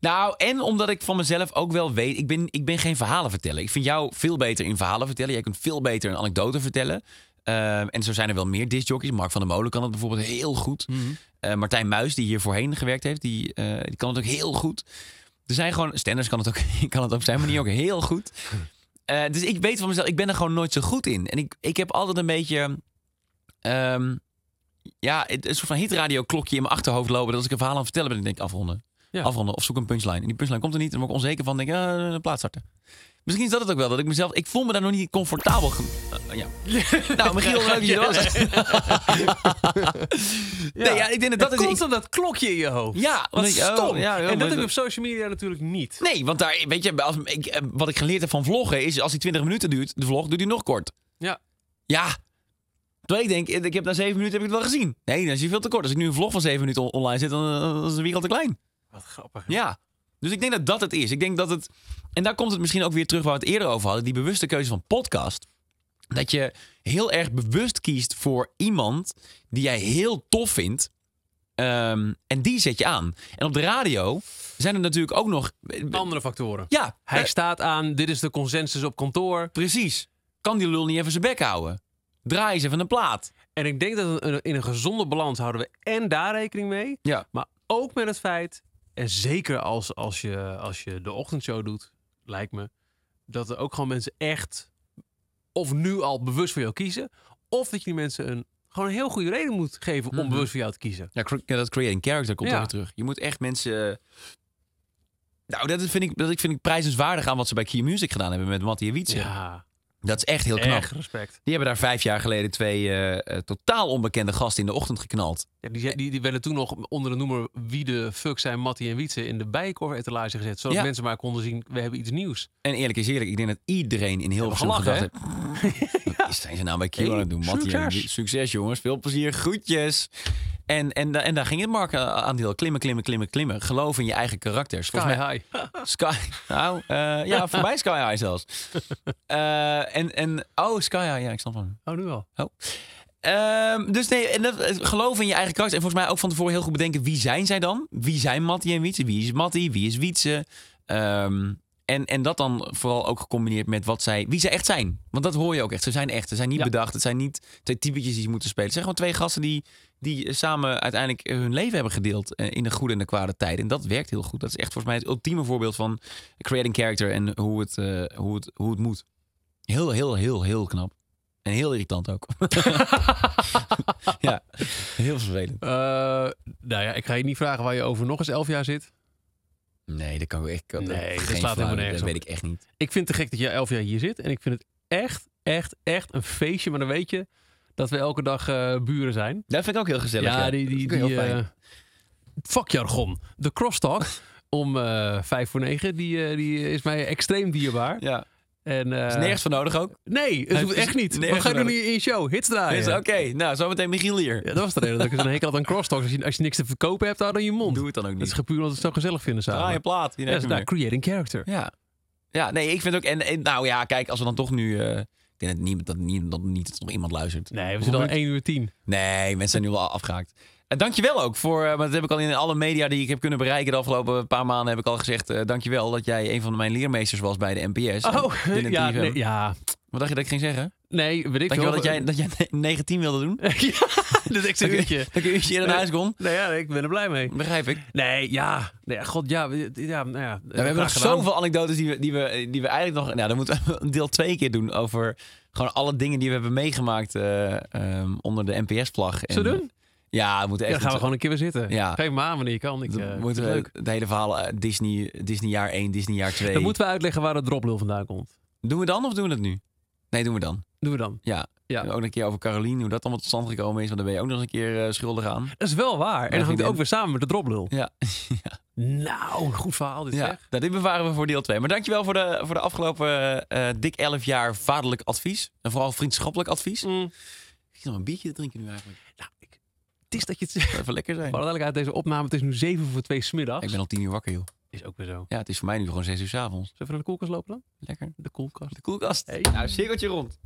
Nou, en omdat ik van mezelf ook wel weet, ik ben, ik ben geen verhalenverteller. Ik vind jou veel beter in verhalen vertellen. Jij kunt veel beter een anekdote vertellen. Ehm, en zo zijn er wel meer discjockeys. Mark van der Molen kan het bijvoorbeeld heel goed. Eh, Martijn Muis, die hier voorheen gewerkt heeft, die, eh, die kan het ook heel goed. Er zijn gewoon, Stenders kan het ook, kan het op zijn manier ook heel goed. Eh, dus ik weet van mezelf, ik ben er gewoon nooit zo goed in. En ik, ik heb altijd een beetje, ehm, ja, het- een soort van hitradio klokje in mijn achterhoofd lopen. Dat als ik een verhaal aan het vertellen ben, dan denk ik afronden. Ja. Afronden of zoek een punchline. En die punchline komt er niet. En dan word ik onzeker van. denk ik, een plaats starten. Misschien is dat het ook wel. Dat ik mezelf, ik voel me daar nog niet comfortabel. eh, ja. nou, Michiel, leuk dat je was. Nee, ja, ik denk dat dat is... Constant dat klokje in je hoofd. Ja, Wat ik- oh, stom. ja, heel en dat heb je op social media natuurlijk niet. Nee, want daar, weet je, als, ik, eh, wat ik geleerd heb van vloggen is, als die 20 minuten duurt, de vlog, doet hij nog kort. Ja. Ja. Terwijl ik denk, ik heb na 7 minuten heb ik het wel gezien. Nee, dan is hij veel te kort. Als ik nu een vlog van 7 minuten on- online dan, dan is de wereld te klein. Wat grappig. Ja. Dus ik denk dat dat het is. Ik denk dat het. En daar komt het misschien ook weer terug waar we het eerder over hadden. Die bewuste keuze van podcast. Dat je heel erg bewust kiest voor iemand die jij heel tof vindt. Ehm, en die zet je aan. En op de radio zijn er natuurlijk ook nog. Andere factoren. Ja, Hij staat aan, dit is de consensus op kantoor. Precies. Kan die lul niet even zijn bek houden? Draai eens even een plaat. En ik denk dat in een- in een gezonde balans houden we en daar rekening mee. Ja. Maar ook met het feit, en zeker als, als, je, als je de ochtendshow doet, lijkt me, dat er ook gewoon mensen echt, of nu al bewust voor jou kiezen, of dat je die mensen een, gewoon een heel goede reden moet geven om Mhm. bewust voor jou te kiezen. Ja, dat creating character komt Ja. weer terug. Je moet echt mensen. Nou, dat vind ik, dat vind ik prijzenswaardig aan wat ze bij Key Music gedaan hebben met Mattie en Wietse. Ja, Dat is echt heel knap. echt respect. Die hebben daar vijf jaar geleden twee eh, eh, totaal onbekende gasten in de ochtend geknald. Ja, die, die, die werden toen nog onder de noemer wie de fuck zijn Mattie en Wietse in de bijenkorf-etalage gezet. Zodat Ja. mensen maar konden zien, we hebben iets nieuws. En eerlijk is eerlijk, ik denk dat iedereen in heel veel gedacht heeft. Wat is zijn ze nou bij Q aan het doen? Mattie en succes. Wietse, succes jongens, veel plezier, groetjes. En, en, en daar ging het Mark eh. Klimmen, klimmen, klimmen, klimmen. Geloof in je eigen karakters. Volgens Sky mij- high. Sky, nou, eh, ja, voorbij Sky High zelfs. Eh, en, en, oh, Sky High, ja, ik snap hem. Oh, nu wel. Oh. Ehm, dus nee, en dat, eh, geloof in je eigen karakter. En volgens mij ook van tevoren heel goed bedenken, wie zijn zij dan? Wie zijn Mattie en Wietse? Wie is Mattie? Wie is Wietse? Ehm, en, en dat dan vooral ook gecombineerd met wat zij, wie zij echt zijn. Want dat hoor je ook echt. Ze zijn echt. Ze zijn niet Ja. bedacht. Het zijn niet twee typetjes die ze moeten spelen. Het zijn gewoon twee gasten die, die eh, samen uiteindelijk hun leven hebben gedeeld eh, in de goede en de kwade tijden. En dat werkt heel goed. Dat is echt volgens mij het ultieme voorbeeld van creating character en hoe het, eh, hoe het, hoe het moet. Heel, heel, heel, heel knap. En heel irritant ook. ja, heel vervelend. Eh, nou ja, ik ga je niet vragen waar je over nog eens elf jaar zit. Nee, dat kan ik echt. Nee, dat geen slaat helemaal nergens Dat weet ik echt niet. Ik vind het te gek dat je elf jaar hier zit. En ik vind het echt, echt, echt een feestje. Maar dan weet je dat we elke dag eh, buren zijn. Dat vind ik ook heel gezellig. Ja, ja. die, die, die vakjargon. De crosstalk om vijf voor negen, die, die is mij extreem dierbaar. Ja. En, eh, Is nergens voor nodig ook? Nee, het hoeft echt niet. Wat nergens ga je doen nodig. in je show? Hits draaien. Oké, nou, zometeen Michiel hier. Ja, dat was de reden dat ik zo'n hekel had aan crosstalks. Als je, als je niks te verkopen hebt, hou dan je mond. Doe het dan ook Dat niet. is puur omdat we het zo gezellig vinden samen. Je plaat. Ja, dat is nou, creating character. ja. ja, nee, ik vind ook... En, en nou ja, kijk, als we dan toch nu... eh, ik denk dat, niemand, dat, niet, dat niet dat nog iemand luistert. Nee, we zitten al 1 uur 10. Nee, mensen zijn nu al afgehaakt. En dankjewel ook voor, eh, maar dat heb ik al in alle media die ik heb kunnen bereiken de afgelopen paar maanden heb ik al gezegd, eh dankjewel dat jij een van mijn leermeesters was bij de NPS. Oh, ja, 3FM. nee, ja. Wat dacht je dat ik ging zeggen? Nee, weet ik Dankjewel dat jij, dat jij 19 wilde doen. ja, Dat ik- uurtje. Dat ik een uurtje in een huis kon. Nee, ja, ik ben er blij mee. Begrijp ik. Nee, ja. Nee, god, ja. we- ja, nou ja we hebben nog zoveel anekdotes die we, die, we, die we eigenlijk nog... Nou, dan moeten we een deel twee keer doen over gewoon alle dingen die we hebben meegemaakt eh, ehm, onder de NPS-vlag. We doen? Ja, we moeten Ja, echt... dan gaan we gewoon een keer weer zitten. Ja. Geef me aan wanneer je kan. Ik, eh, moeten we het leuk. het hele verhaal eh, Disney, Disney jaar 1, Disney jaar 2. Dan moeten we uitleggen waar het droplul vandaan komt. Doen we dan of doen we dat nu? Nee, doen we dan. Doen we dan. Ja. Ja. Ook een keer over Caroline, hoe dat allemaal tot stand gekomen is. Want daar ben je ook nog eens een keer eh, schuldig aan. Dat is wel waar. En dan hangt het ook weer samen met de droplul. Ja. Nou, een goed verhaal dit ja. zeg. Nou, dit bewaren we voor deel 2. Maar dankjewel voor de, voor de afgelopen dik 11 jaar vaderlijk advies. En vooral vriendschappelijk advies. Mm. Ik zit nog een biertje te drinken nu eigenlijk. Het is dat je het zegt. Even lekker zijn. Maar uit deze opname, het is nu 7 voor 2 smiddags. Ik ben al 10 uur wakker, joh. Is ook weer zo. Ja, het is voor mij nu gewoon 6 uur 's avonds. Zullen we naar de koelkast lopen dan? Lekker. De koelkast. De koelkast. Hey. Nou, cirkeltje rond.